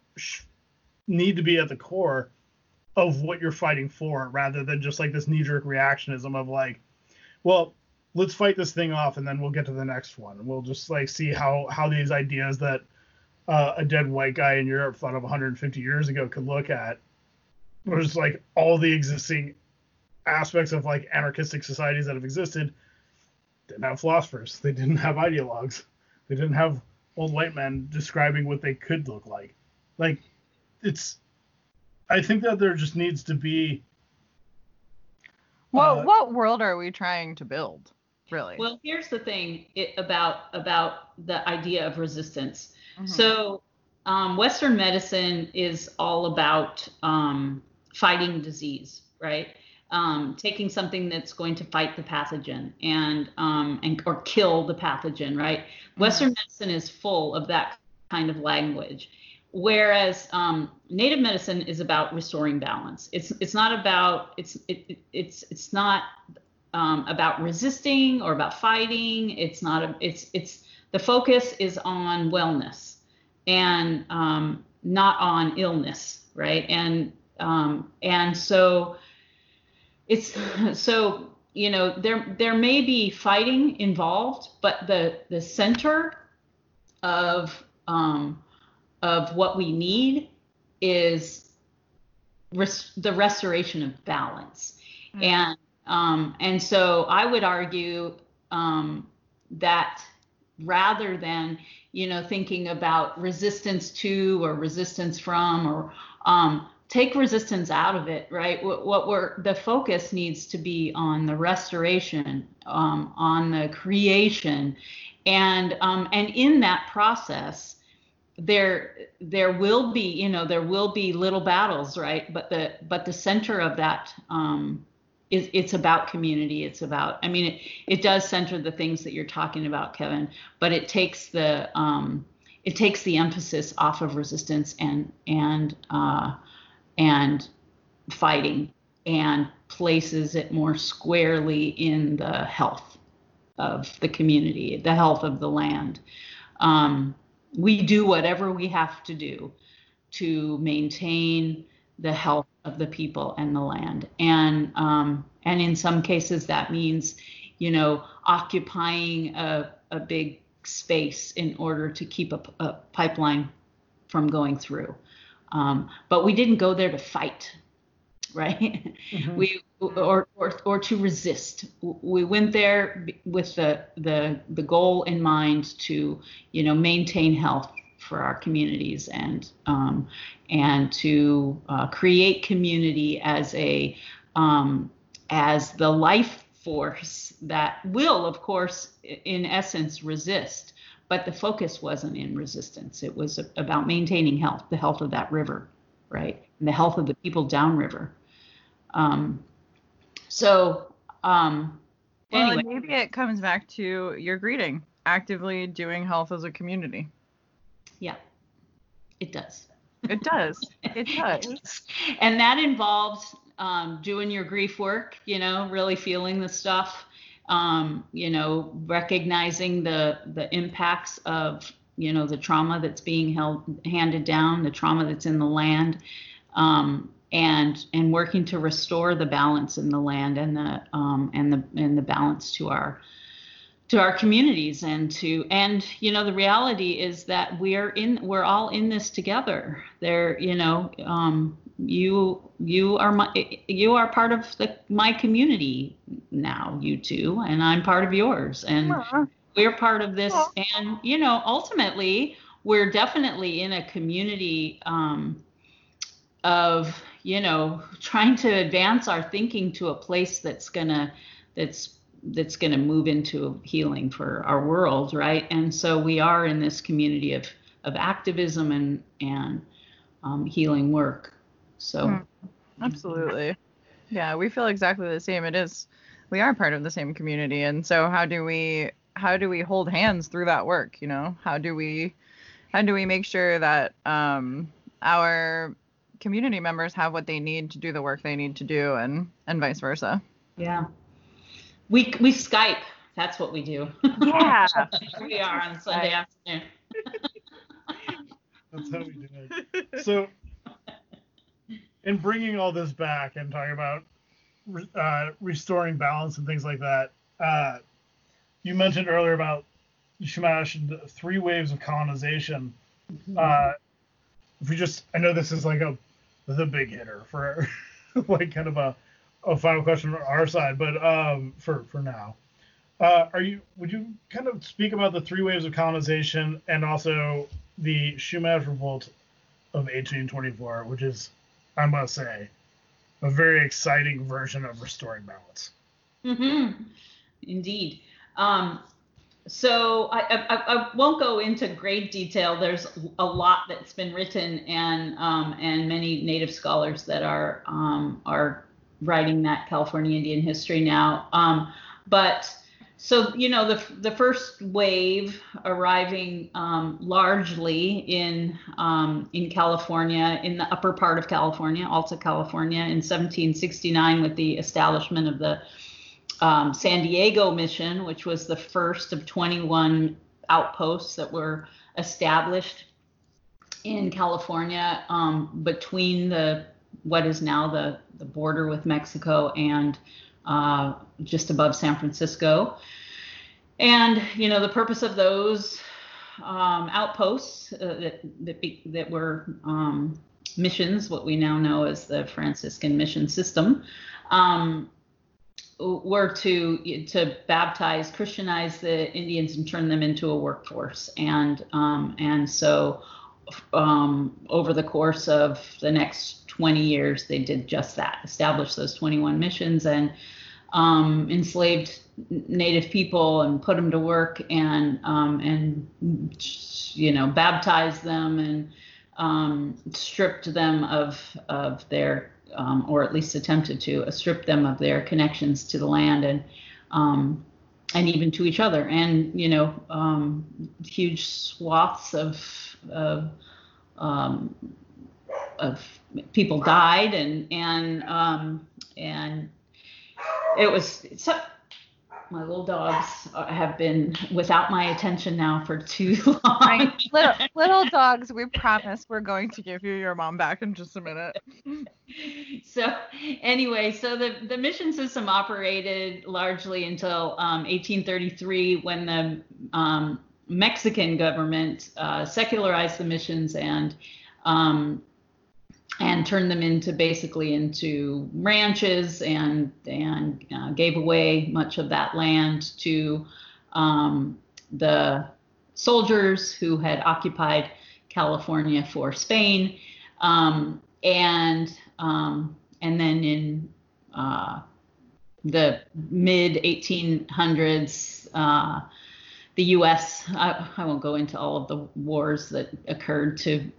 need to be at the core of what you're fighting for rather than just like this knee-jerk reactionism of like well let's fight this thing off and then we'll get to the next one we'll just like see how how these ideas that uh, a dead white guy in europe thought of 150 years ago could look at was like all the existing aspects of like anarchistic societies that have existed didn't have philosophers they didn't have ideologues they didn't have old white men describing what they could look like like it's I think that there just needs to be. Well, uh, what world are we trying to build, really? Well, here's the thing it, about about the idea of resistance. Mm-hmm. So, um, Western medicine is all about um, fighting disease, right? Um, taking something that's going to fight the pathogen and um, and or kill the pathogen, right? Mm-hmm. Western medicine is full of that kind of language whereas um, native medicine is about restoring balance. It's it's not about it's it, it's it's not um, about resisting or about fighting. It's not a, it's it's the focus is on wellness and um, not on illness, right? And um, and so it's *laughs* so you know there there may be fighting involved, but the the center of um, of what we need is res- the restoration of balance. Mm-hmm. And um, and so I would argue um, that rather than you know thinking about resistance to or resistance from or um, take resistance out of it right? What, what, we're the focus needs to be on the restoration um, on the creation. And um, and in that process there there will be you know there will be little battles right? But the but the center of that um is it's about community it's about i mean it it does center the things that you're talking about kevin but it takes the um it takes the emphasis off of resistance and and uh and fighting and places it more squarely in the health of the community the health of the land. Um we do whatever we have to do to maintain the health of the people and the land. And um, and in some cases that means you know occupying a, a big space in order to keep a, a pipeline from going through. Um, but we didn't go there to fight *laughs* right? Mm-hmm. we or, or or to resist. We went there with the the the goal in mind to you know maintain health for our communities and um, and to uh, create community as a um, as the life force that will of course in essence resist but the focus wasn't in resistance it was about maintaining health the health of that river right and the health of the people downriver um, so, um, well, anyway. maybe it comes back to your greeting, actively doing health as a community. It does. It does. It *laughs* does. and that involves um, doing your grief work, you know, really feeling the stuff, um, you know, recognizing the the impacts of, you know, the trauma that's being held handed down, the trauma that's in the land, um, and and working to restore the balance in the land and the um, and the and the balance to our to our communities and to and you know the reality is that we're in we're all in this together. There you know um, you you are my you are part of the my community now you two and i'm part of yours. And we're part of this. And you know ultimately we're definitely in a community um, of you know trying to advance our thinking to a place that's gonna that's that's going to move into healing for our world right? And so we are in this community of of activism and and um, healing work. So. Mm, absolutely. Yeah we feel exactly the same. It is we are part of the same community. And so how do we how do we hold hands through that work you know? How do we how do we make sure that um our community members have what they need to do the work they need to do and and vice versa? Yeah we we skype. That's what we do. Yeah. *laughs* We are on sunday afternoon. *laughs* That's how we do it. So in bringing all this back and talking about uh, restoring balance and things like that uh, you mentioned earlier about Chumash and three waves of colonization. Mm-hmm. Uh, if we just, I know this is like a the big hitter for *laughs* like kind of a, a final question on our side, but um, for for now, uh, are you would you kind of speak about the three waves of colonization and also the Chumash revolt of 1824, which is, I must say, a very exciting version of restoring balance. Mm-hmm. Indeed. Um, so I, I, I, won't go into great detail. There's a lot that's been written, and um, and many Native scholars that are um, are writing that California Indian history now. Um, but so you know the the first wave arriving um, largely in um, in California, in the upper part of California, Alta California, in 1769 with the establishment of the um, San Diego mission, which was the first of 21 outposts that were established in California um, between the what is now the, the border with Mexico and uh, just above San Francisco. And you know the purpose of those um, outposts uh, that that, be, that were um, missions, what we now know as the Franciscan mission system, um, were to to baptize, Christianize the Indians and turn them into a workforce, and um, and so um, over the course of the next 20 years, they did just that, established those 21 missions, and um, enslaved native people and put them to work and um, and you know baptized them and um, stripped them of of their um, or at least attempted to uh, strip them of their connections to the land and um, and even to each other and you know um, huge swaths of of, um, of people died and and um, and it was so my little dogs have been without my attention now for too *laughs* long. Right. Little, little dogs, we promise we're going to give you your mom back in just a minute. *laughs* so anyway, so the, the mission system operated largely until um, 1833 when the um, Mexican government uh, secularized the missions and um, and turned them into basically into ranches and and uh, gave away much of that land to um, the soldiers who had occupied California for Spain, um, and um, and then in uh, the mid 1800s. Uh, the U.S. I, I, won't go into all of the wars that occurred to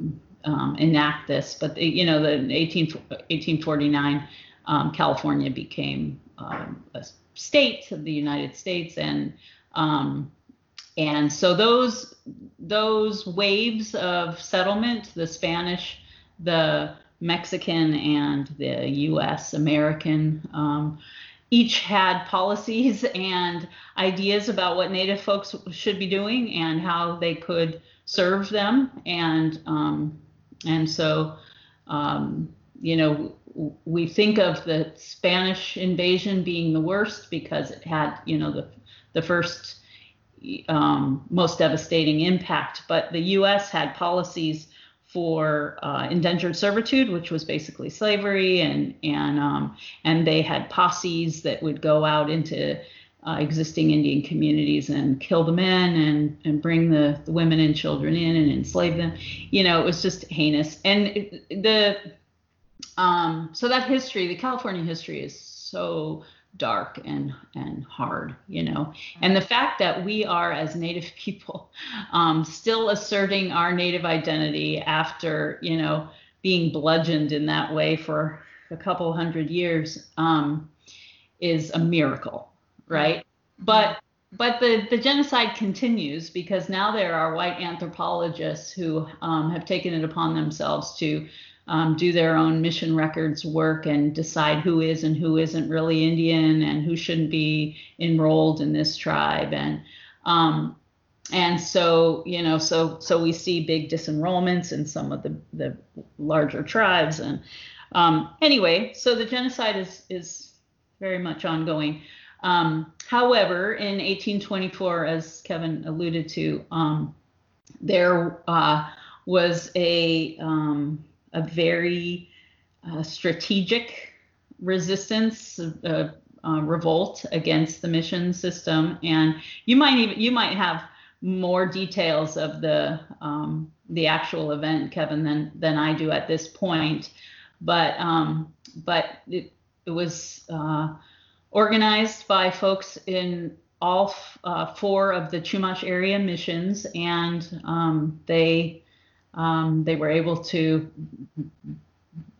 um, enact this, but the, you know, the 18, 1849, um, California became um, a state of the United States, and um, and so those those waves of settlement, the Spanish, the Mexican, and the U.S. American um, each had policies *laughs* and ideas about what Native folks should be doing and how they could serve them. And um, and so, um, you know, we think of the Spanish invasion being the worst because it had, you know, the the first um, most devastating impact. But the U.S. had policies for uh, indentured servitude, which was basically slavery, and and um, and they had posses that would go out into uh, existing Indian communities and kill the men and, and bring the, the women and children in and enslave them. You know, it was just heinous. And the um, so that history, the California history, is so dark and and hard. You know, and the fact that we are as Native *laughs* people um, still asserting our Native identity after you know being bludgeoned in that way for a couple hundred years um, is a miracle right? But but the, the genocide continues because now there are white anthropologists who um, have taken it upon themselves to um, do their own mission records work and decide who is and who isn't really Indian and who shouldn't be enrolled in this tribe. And um, and so you know so so we see big disenrollments in some of the the larger tribes. And um, anyway so the genocide is is very much ongoing um, however, in 1824, as Kevin alluded to, um, there uh, was a um, a very uh, strategic resistance, uh, uh, revolt against the mission system, and you might even you might have more details of the um, the actual event, Kevin, than than I do at this point. But um, but it, it was uh, organized by folks in all uh, four of the Chumash area missions, and um, they um, they were able to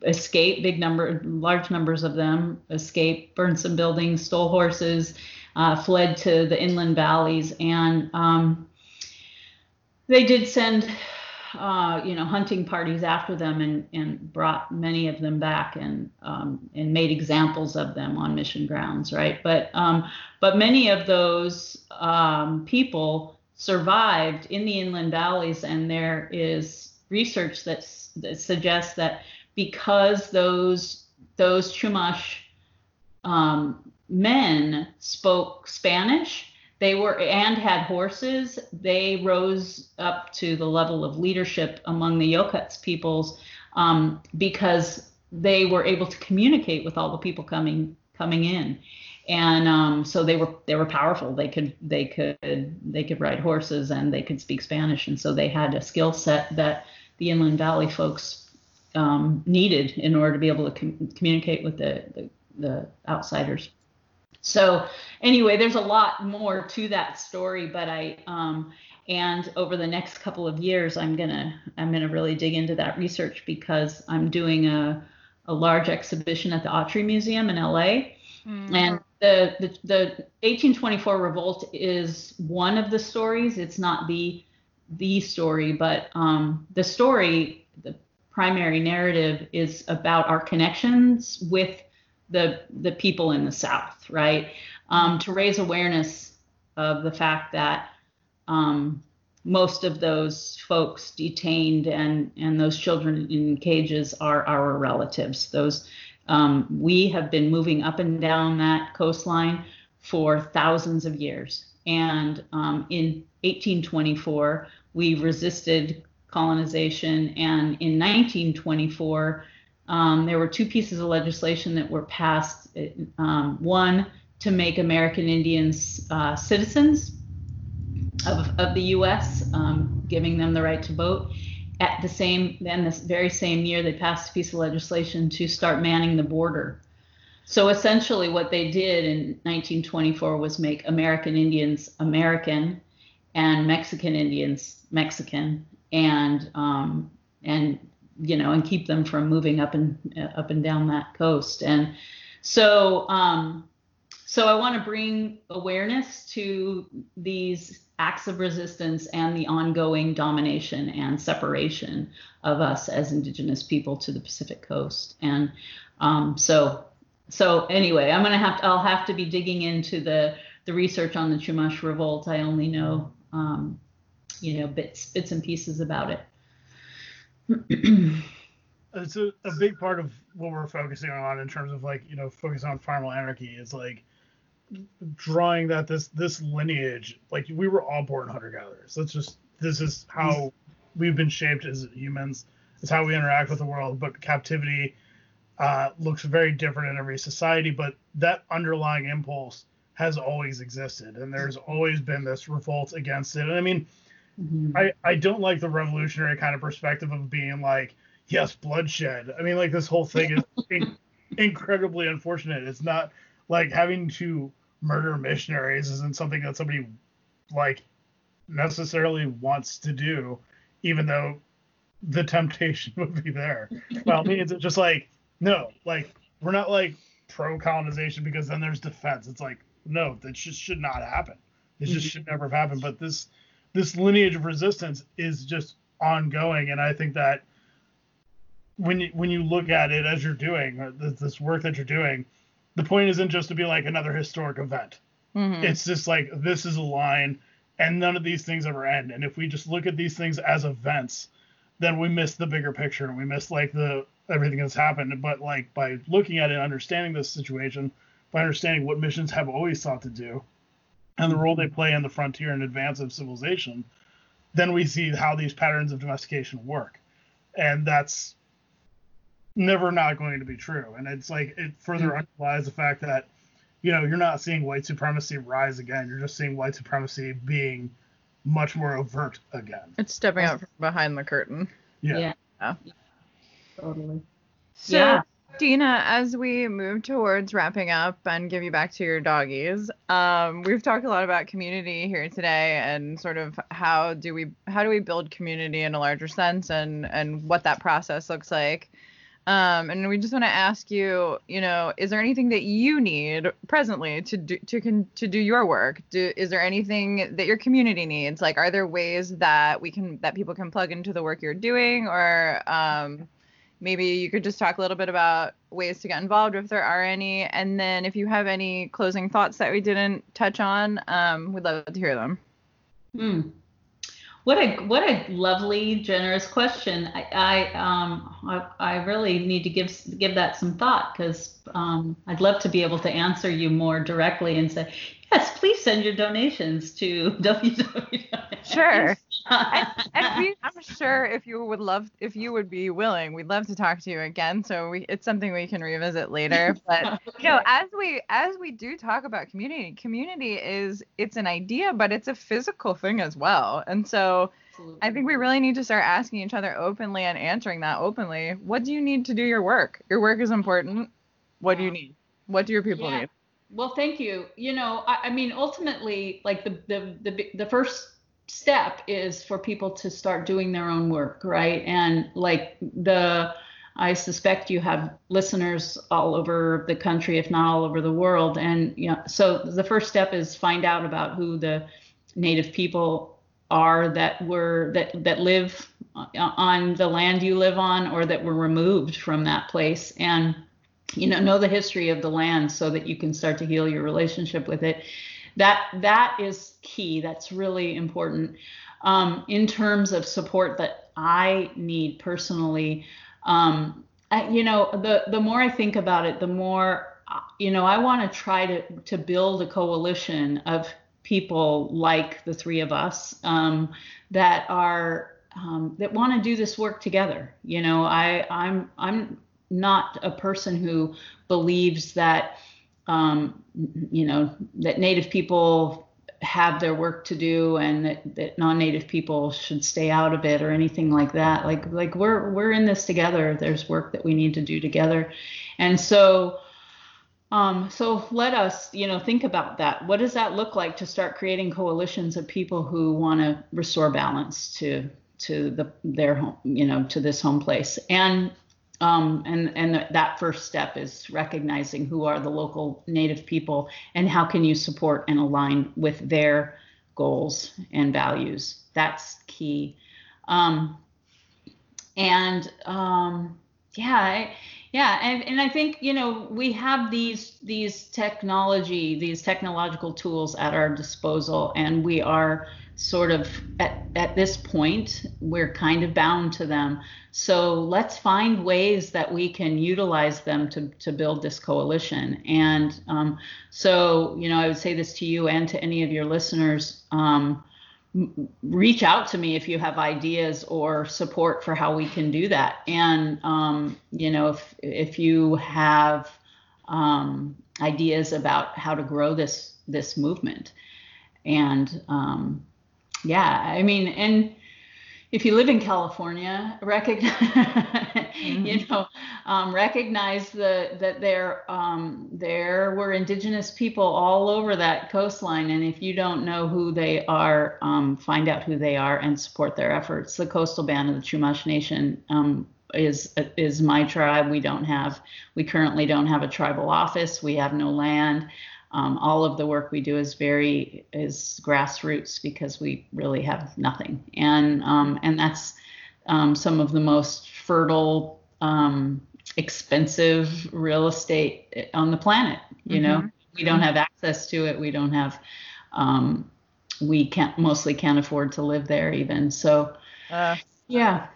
escape big number, large numbers of them escape, burned some buildings, stole horses, uh, fled to the inland valleys, and um, they did send uh, you know, hunting parties after them and, and brought many of them back and um, and made examples of them on mission grounds, right? But um, but many of those um, people survived in the inland valleys, and there is research that, that suggests that because those those Chumash um, men spoke Spanish they were and had horses. They rose up to the level of leadership among the yokuts peoples um, because they were able to communicate with all the people coming coming in. And um, so they were they were powerful. They could they could they could ride horses and they could speak spanish. And so they had a skill set that the inland valley folks um, needed in order to be able to com- communicate with the, the, the outsiders So anyway, there's a lot more to that story, but I um, and over the next couple of years, I'm gonna I'm gonna really dig into that research because I'm doing a a large exhibition at the Autry Museum in LA, mm-hmm. and the, the the 1824 revolt is one of the stories. It's not the the story, but um, the story, the primary narrative is about our connections with the the people in the South, right? Um, to raise awareness of the fact that um, most of those folks detained and and those children in cages are our relatives. Those um, we have been moving up and down that coastline for thousands of years, and um, in 1824 we resisted colonization, and in 1924 um, there were two pieces of legislation that were passed. Um, one to make American Indians uh, citizens of, of the U.S., um, giving them the right to vote. At the same, then this very same year, they passed a piece of legislation to start manning the border. So essentially, what they did in 1924 was make American Indians American and Mexican Indians Mexican, and um, and you know, and keep them from moving up and uh, up and down that coast. And so, um, so I want to bring awareness to these acts of resistance and the ongoing domination and separation of us as Indigenous people to the Pacific Coast. And um, so, so anyway, I'm gonna have to, I'll have to be digging into the the research on the Chumash Revolt. I only know, um, you know, bits bits and pieces about it. It's a, a big part of what we're focusing on in terms of like you know focusing on primal anarchy is like drawing that this this lineage like we were all born hunter gatherers that's just this is how we've been shaped as humans. It's how we interact with the world. But captivity uh, looks very different in every society but that underlying impulse has always existed. And there's always been this revolt against it. And i mean Mm-hmm. I, I don't like the revolutionary kind of perspective of being like, yes, bloodshed. I mean, like this whole thing is *laughs* in, incredibly unfortunate. It's not like having to murder missionaries isn't something that somebody like necessarily wants to do, even though the temptation *laughs* would be there. Well, I mean, it's just like no, like we're not like pro colonization because then there's defense. It's like no, that just should not happen. It just mm-hmm. should never have happened. But this this lineage of resistance is just ongoing, and I think that when you, when you look at it as you're doing this work that you're doing, the point isn't just to be like another historic event. Mm-hmm. It's just like this is a line, and none of these things ever end. And if we just look at these things as events, then we miss the bigger picture and we miss like the everything that's happened. But like by looking at it, understanding this situation, by understanding what missions have always sought to do, and the role they play in the frontier and advance of civilization, then we see how these patterns of domestication work. And that's never not going to be true. And it's like it further mm-hmm. underlies the fact that, you know, you're not seeing white supremacy rise again. You're just seeing white supremacy being much more overt again. It's stepping out from behind the curtain. Yeah. yeah. yeah. Totally. So, yeah. Deana, as we move towards wrapping up and give you back to your doggies, um, we've talked a lot about community here today and sort of how do we how do we build community in a larger sense and and what that process looks like. Um, and we just want to ask you, you know, is there anything that you need presently to do to can to do your work? Do is there anything that your community needs? Like, are there ways that we can that people can plug into the work you're doing, or um, maybe you could just talk a little bit about ways to get involved if there are any. And then if you have any closing thoughts that we didn't touch on um, we'd love to hear them. Hmm. what a what a lovely generous question. I i um i, I really need to give give that some thought because um, i'd love to be able to answer you more directly and say yes please send your donations to *laughs* www sure and, and we, I'm sure if you would love, if you would be willing, we'd love to talk to you again. So we, it's something we can revisit later. But okay. you know, as we as we do talk about community, community is it's an idea, but it's a physical thing as well. And so Absolutely. I think we really need to start asking each other openly and answering that openly. What do you need to do your work? Your work is important. What do you need? What do your people yeah. need? well, thank you. You know, I, I mean, ultimately, like the, the the the first step is for people to start doing their own work, right? And like the I suspect you have listeners all over the country, if not all over the world. And you know, so the first step is find out about who the native people are that were that that live on the land you live on or that were removed from that place and you know know the history of the land so that you can start to heal your relationship with it that that is key. That's really important um, in terms of support that i need personally. Um, I, you know the the more i think about it the more you know i want to try to to build a coalition of people like the three of us um, that are um, that want to do this work together. You know i i'm i'm not a person who believes that um, you know that native people have their work to do and that, that non-native people should stay out of it or anything like that. Like like we're we're in this together. There's work that we need to do together. And so um, so let us you know think about that. What does that look like to start creating coalitions of people who want to restore balance to to the their home you know to this home place? And um, and and that first step is recognizing who are the local native people and how can you support and align with their goals and values. That's key. Um, and um, yeah I, yeah and, and i think you know we have these these technology these technological tools at our disposal and we are sort of at, at this point we're kind of bound to them. So let's find ways that we can utilize them to, to build this coalition. And um, so you know i would say this to you and to any of your listeners um, reach out to me if you have ideas or support for how we can do that. And um, you know if if you have um, ideas about how to grow this this movement. And um, yeah, I mean, and if you live in California, recognize *laughs* mm-hmm. you know um, recognize the that there um, there were indigenous people all over that coastline, and if you don't know who they are, um, find out who they are and support their efforts. The Coastal Band of the Chumash Nation um, is is my tribe. We don't have we currently don't have a tribal office. We have no land. Um, all of the work we do is very is grassroots because we really have nothing, and um, and that's um, some of the most fertile, um, expensive real estate on the planet. You mm-hmm. know, we don't have access to it. We don't have. Um, we can't mostly can't afford to live there even. So, uh, yeah.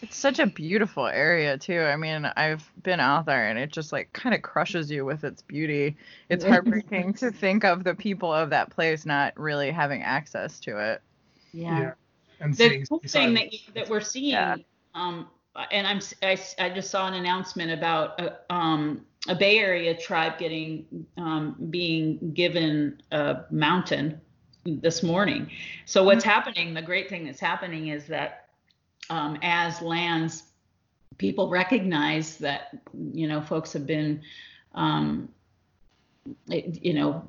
It's such a beautiful area too. I mean, I've been out there and it just like kind of crushes you with its beauty. It's *laughs* heartbreaking to think of the people of that place not really having access to it. Yeah. yeah. And the cool thing that you, that we're seeing yeah. um and I'm I, I just saw an announcement about a, um, a Bay Area tribe getting um, being given a mountain this morning. So what's mm-hmm. happening? The great thing that's happening is that um, as lands people recognize that you know folks have been um, you know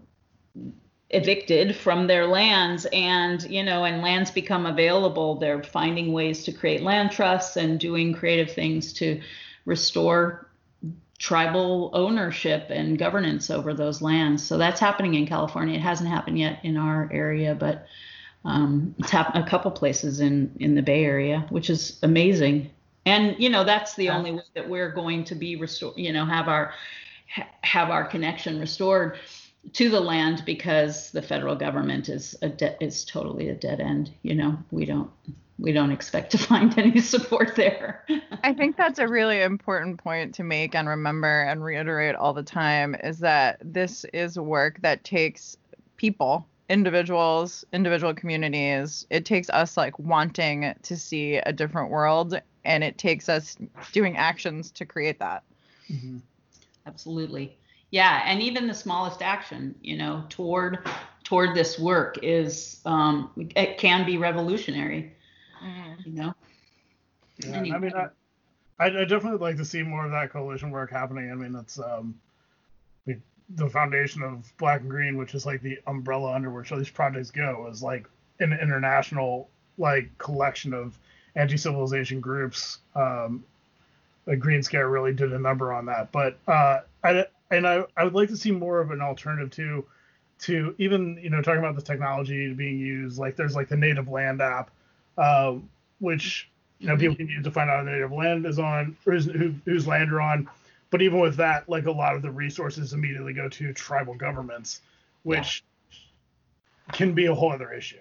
evicted from their lands and you know and lands become available. They're finding ways to create land trusts and doing creative things to restore tribal ownership and governance over those lands. So that's happening in california. It hasn't happened yet in our area but um, it's happened a couple places in in the Bay Area, which is amazing. And you know that's the only way that we're going to be restored. You know, have our have our connection restored to the land because the federal government is a de- is totally a dead end. You know, we don't we don't expect to *laughs* find any support there. *laughs* I think that's a really important point to make and remember and reiterate all the time is that this is work that takes people individuals, individual communities. It takes us like wanting to see a different world and it takes us doing actions to create that. Mm-hmm. Absolutely. Yeah, and even the smallest action, you know, toward toward this work is um it can be revolutionary. Mm-hmm. You know. Yeah, anyway. I mean I, I definitely like to see more of that coalition work happening. I mean, it's um the foundation of Black and Green, which is like the umbrella under which all these projects go, is like an international like collection of anti-civilization groups. Um, the Green Scare really did a number on that, but uh, I and I, I would like to see more of an alternative to to even you know talking about the technology being used. Like there's like the Native Land app, uh, which you know people can use to find out the native land is on who's, who, whose land you're on. But even with that, like a lot of the resources immediately go to tribal governments, which yeah. can be a whole other issue.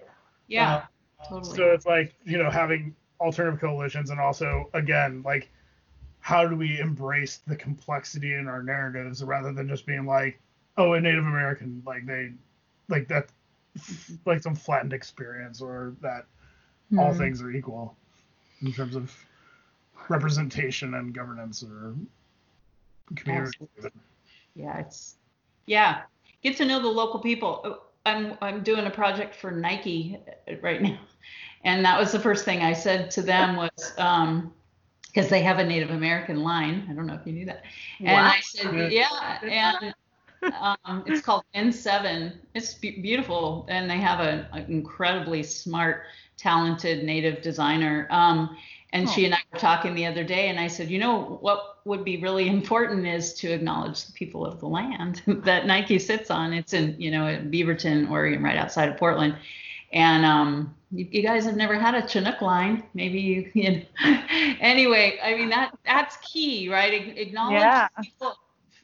Yeah, uh, totally. So it's like you know having alternative coalitions and also again like how do we embrace the complexity in our narratives rather than just being like oh a native american like they like that like some flattened experience or that mm-hmm. all things are equal in terms of representation and governance or community. Absolutely. Yeah, it's yeah. Get to know the local people. Oh, I'm I'm doing a project for Nike right now, and that was the first thing I said to them was um, because they have a Native American line. I don't know if you knew that. And wow. I said, yeah, and um, it's called N7. It's be- beautiful, and they have an incredibly smart talented native designer. Um, and oh. she and I were talking the other day, and I said, you know, what would be really *laughs* important is to acknowledge the people of the land *laughs* that Nike sits on. It's in, you know, Beaverton, Oregon, right outside of Portland. And um, you, you, guys have never had a Chinook line. Maybe you, *laughs* you know. anyway, I mean that that's key, right? Acknowledge yeah. people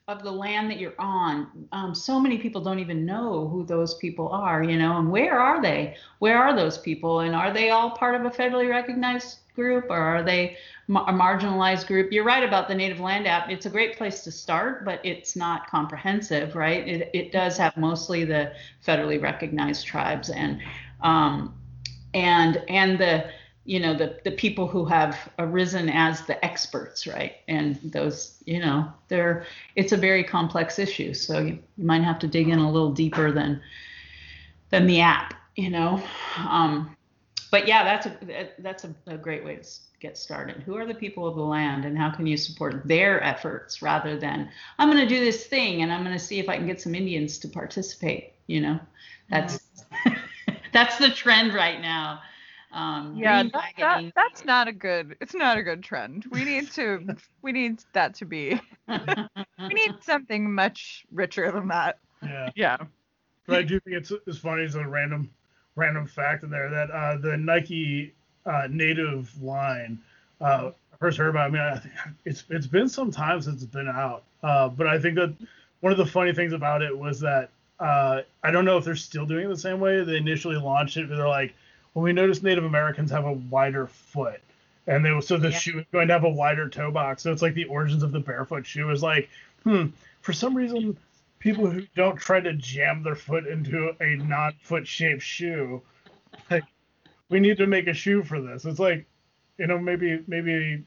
of the land that you're on. Um, so many people don't even know who those people are, you know, and where are they? Where are those people? And are they all part of a federally recognized group or are they a marginalized group? You're right about the Native Land App. It's a great place to start, but it's not comprehensive, right? It, it does have mostly the federally recognized tribes and um, and and the you know the the people who have arisen as the experts right and those you know they're it's a very complex issue so you, you might have to dig in a little deeper than than the app you know um, but yeah that's a that's a, a great way to get started who are the people of the land and how can you support their efforts rather than i'm going to do this thing and i'm going to see if i can get some indians to participate you know that's mm-hmm. *laughs* that's the trend right now um, yeah, that, that, that's not a good. It's not a good trend. We need to. we need that to be. we need *laughs* something much richer than that. Yeah. Yeah. But I do think it's as funny as a random, random fact in there that uh, the Nike uh, native line. Uh, first heard about. I mean, I think it's it's been some time since it's been out. Uh, but I think that one of the funny things about it was that uh, I don't know if they're still doing it the same way. They initially launched it, but they're like well, we noticed Native Americans have a wider foot, and they so the yeah. shoe is going to have a wider toe box. So it's like the origins of the barefoot shoe is like, hmm, for some reason, people who don't try to jam their foot into a non-foot shaped shoe, *laughs* like, we need to make a shoe for this. It's like, you know, maybe maybe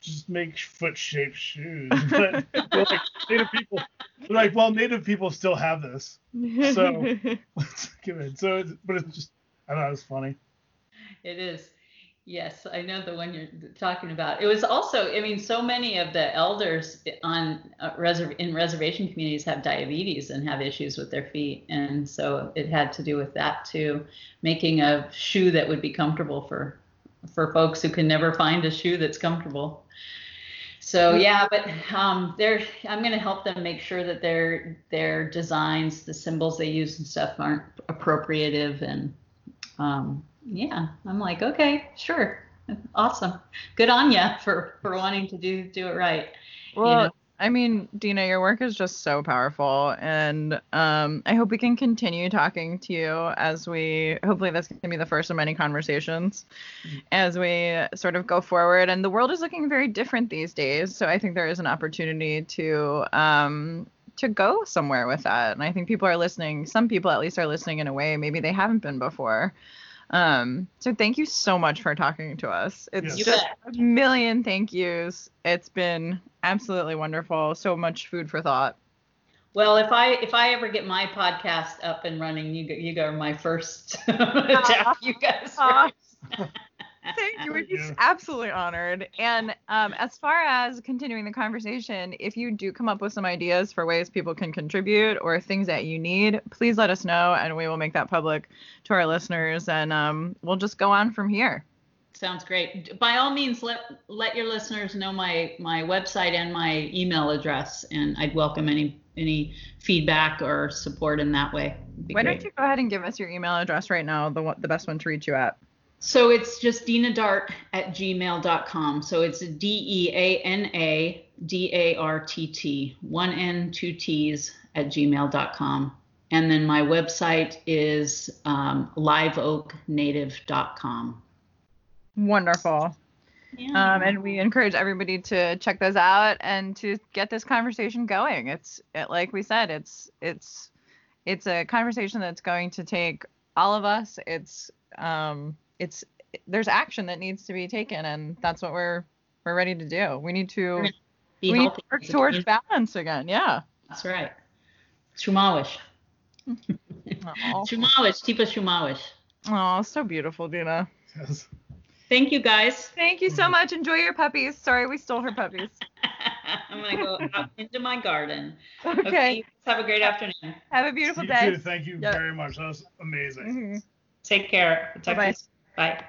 just make foot shaped shoes. *laughs* But like native people, like, well, native people still have this, so *laughs* let's give it. So, but it's just I thought it was funny. It is. Yes, I know the one you're talking about. It was also, I mean, so many of the elders on uh, reserv- in reservation communities have diabetes and have issues with their feet, and so it had to do with that too, making a shoe that would be comfortable for for folks who can never find a shoe that's comfortable. So yeah, but um, they're I'm going to help them make sure that their their designs, the symbols they use and stuff aren't appropriative and um, yeah, I'm like, okay, sure, awesome, good on you for for wanting to do do it right. Well, you know? I mean, Deana, your work is just so powerful, and um, I hope we can continue talking to you as we. Hopefully, this can be the first of many conversations mm-hmm. as we sort of go forward. And the world is looking very different these days, so I think there is an opportunity to um, to go somewhere with that. And I think people are listening. Some people at least are listening in a way maybe they haven't been before. Um, so thank you so much for talking to us. It's yes. just a million thank yous. It's been absolutely wonderful. So much food for thought. Well, if I if I ever get my podcast up and running, you you go my first *laughs* *laughs* attack, you guys first. *laughs* Thank you. We're be absolutely honored. And um, as far as continuing the conversation, if you do come up with some ideas for ways people can contribute or things that you need, please let us know, and we will make that public to our listeners, and um, we'll just go on from here. Sounds great. By all means, let let your listeners know my my website and my email address, and I'd welcome any any feedback or support in that way. Why great. don't you go ahead and give us your email address right now, the the best one to reach you at? So it's just Deana Dartt at gmail.com. So it's D E A N A D A R T T, one N, two T's at gmail.com. And then my website is um, liveoaknative.com. Wonderful. Yeah. Um, and we encourage everybody to check those out and to get this conversation going. It's it, like we said, it's it's it's a conversation that's going to take all of us. It's um, it's there's action that needs to be taken, and that's what we're we're ready to do. We need to we need to work towards balance again. Yeah, that's right. Shumawish. Shumawish, *laughs* Tipa Shumawish. Oh, so beautiful, Deana. Yes. Thank you, guys. Thank you so much. Enjoy your puppies. Sorry, we stole her puppies. *laughs* I'm gonna go out into my garden. *laughs* Okay. okay. Have a great afternoon. Have a beautiful you day. Too. Thank you yep. very much. That was amazing. Mm-hmm. Take care. Bye. Bye.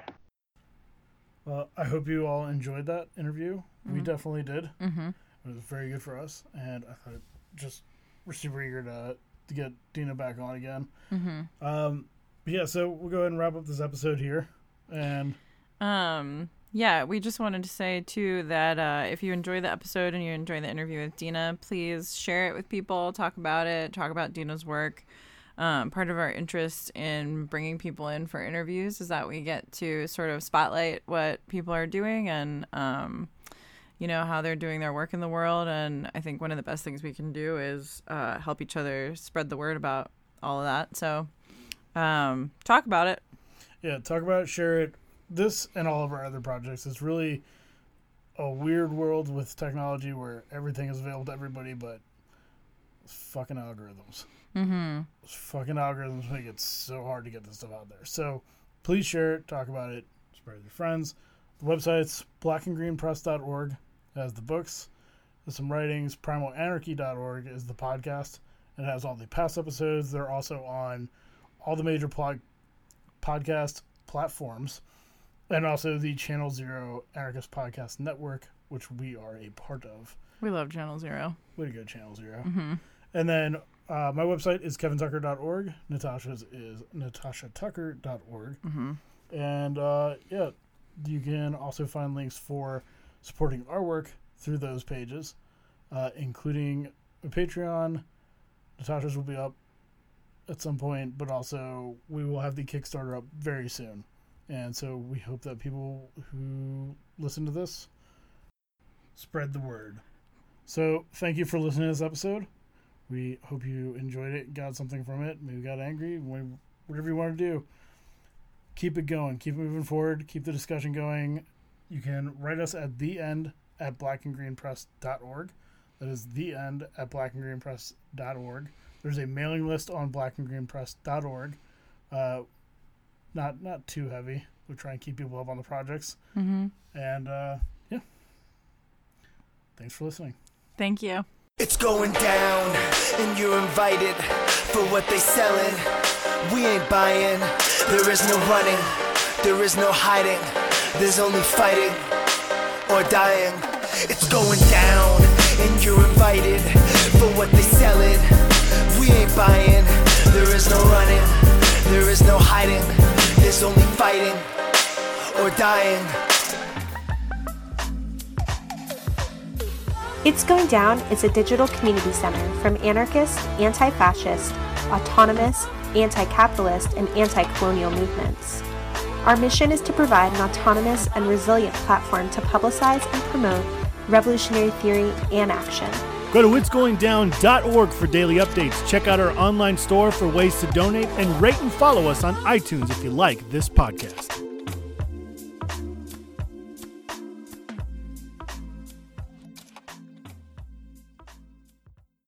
Well, I hope you all enjoyed that interview. Mm-hmm. We definitely did. Mm-hmm. It was very good for us, and I thought just we're super eager to to get Deana back on again. Mm-hmm. Um, yeah, so we'll go ahead and wrap up this episode here, and um, yeah, we just wanted to say too that uh, if you enjoy the episode and you enjoy the interview with Deana, please share it with people, talk about it, talk about Deana's work. Um, part of our interest in bringing people in for interviews is that we get to sort of spotlight what people are doing and um, you know how they're doing their work in the world. And i think one of the best things we can do is uh, help each other spread the word about all of that. So um, talk about it. Yeah talk about it share it. This and all of our other projects is really a weird world with technology where everything is available to everybody, but fucking algorithms. Mm-hmm. fucking algorithms make it so hard to get this stuff out there. So please share it, talk about it, spread it with your friends. The website's blackandgreenpress.org has the books. There's some writings. Primalanarchy.org is the podcast. It has all the past episodes. They're also on all the major pod- podcast platforms and also the Channel Zero Anarchist Podcast Network, which we are a part of. We love Channel Zero. Way to go, Channel 0 mm-hmm. And then uh, my website is kevintucker.org. Natasha's is natashatucker.org. Mm-hmm. And uh, yeah, you can also find links for supporting our work through those pages, uh, including a Patreon. Natasha's will be up at some point, but also we will have the Kickstarter up very soon. And so we hope that people who listen to this spread the word. So thank you for listening to this episode. We hope you enjoyed it, got something from it, maybe got angry, whatever you want to do. Keep it going, keep it moving forward, keep the discussion going. You can write us at the end at blackandgreenpress.org. That is the end at blackandgreenpress.org. There's a mailing list on blackandgreenpress.org. Uh, not not too heavy. We try and keep people up on the projects. Mm-hmm. And uh, yeah, thanks for listening. Thank you. It's going down, and you're invited for what they selling. We ain't buying. There is no running. There is no hiding. There's only fighting or dying. It's going down, and you're invited for what they selling. We ain't buying. There is no running. There is no hiding, there's only fighting or dying. It's Going Down is a digital community center from anarchist, anti fascist, autonomous, anti capitalist, and anti colonial movements. Our mission is to provide an autonomous and resilient platform to publicize and promote revolutionary theory and action Go to itsgoingdown.org for daily updates. Check out our online store for ways to donate and rate and follow us on iTunes if you like this podcast.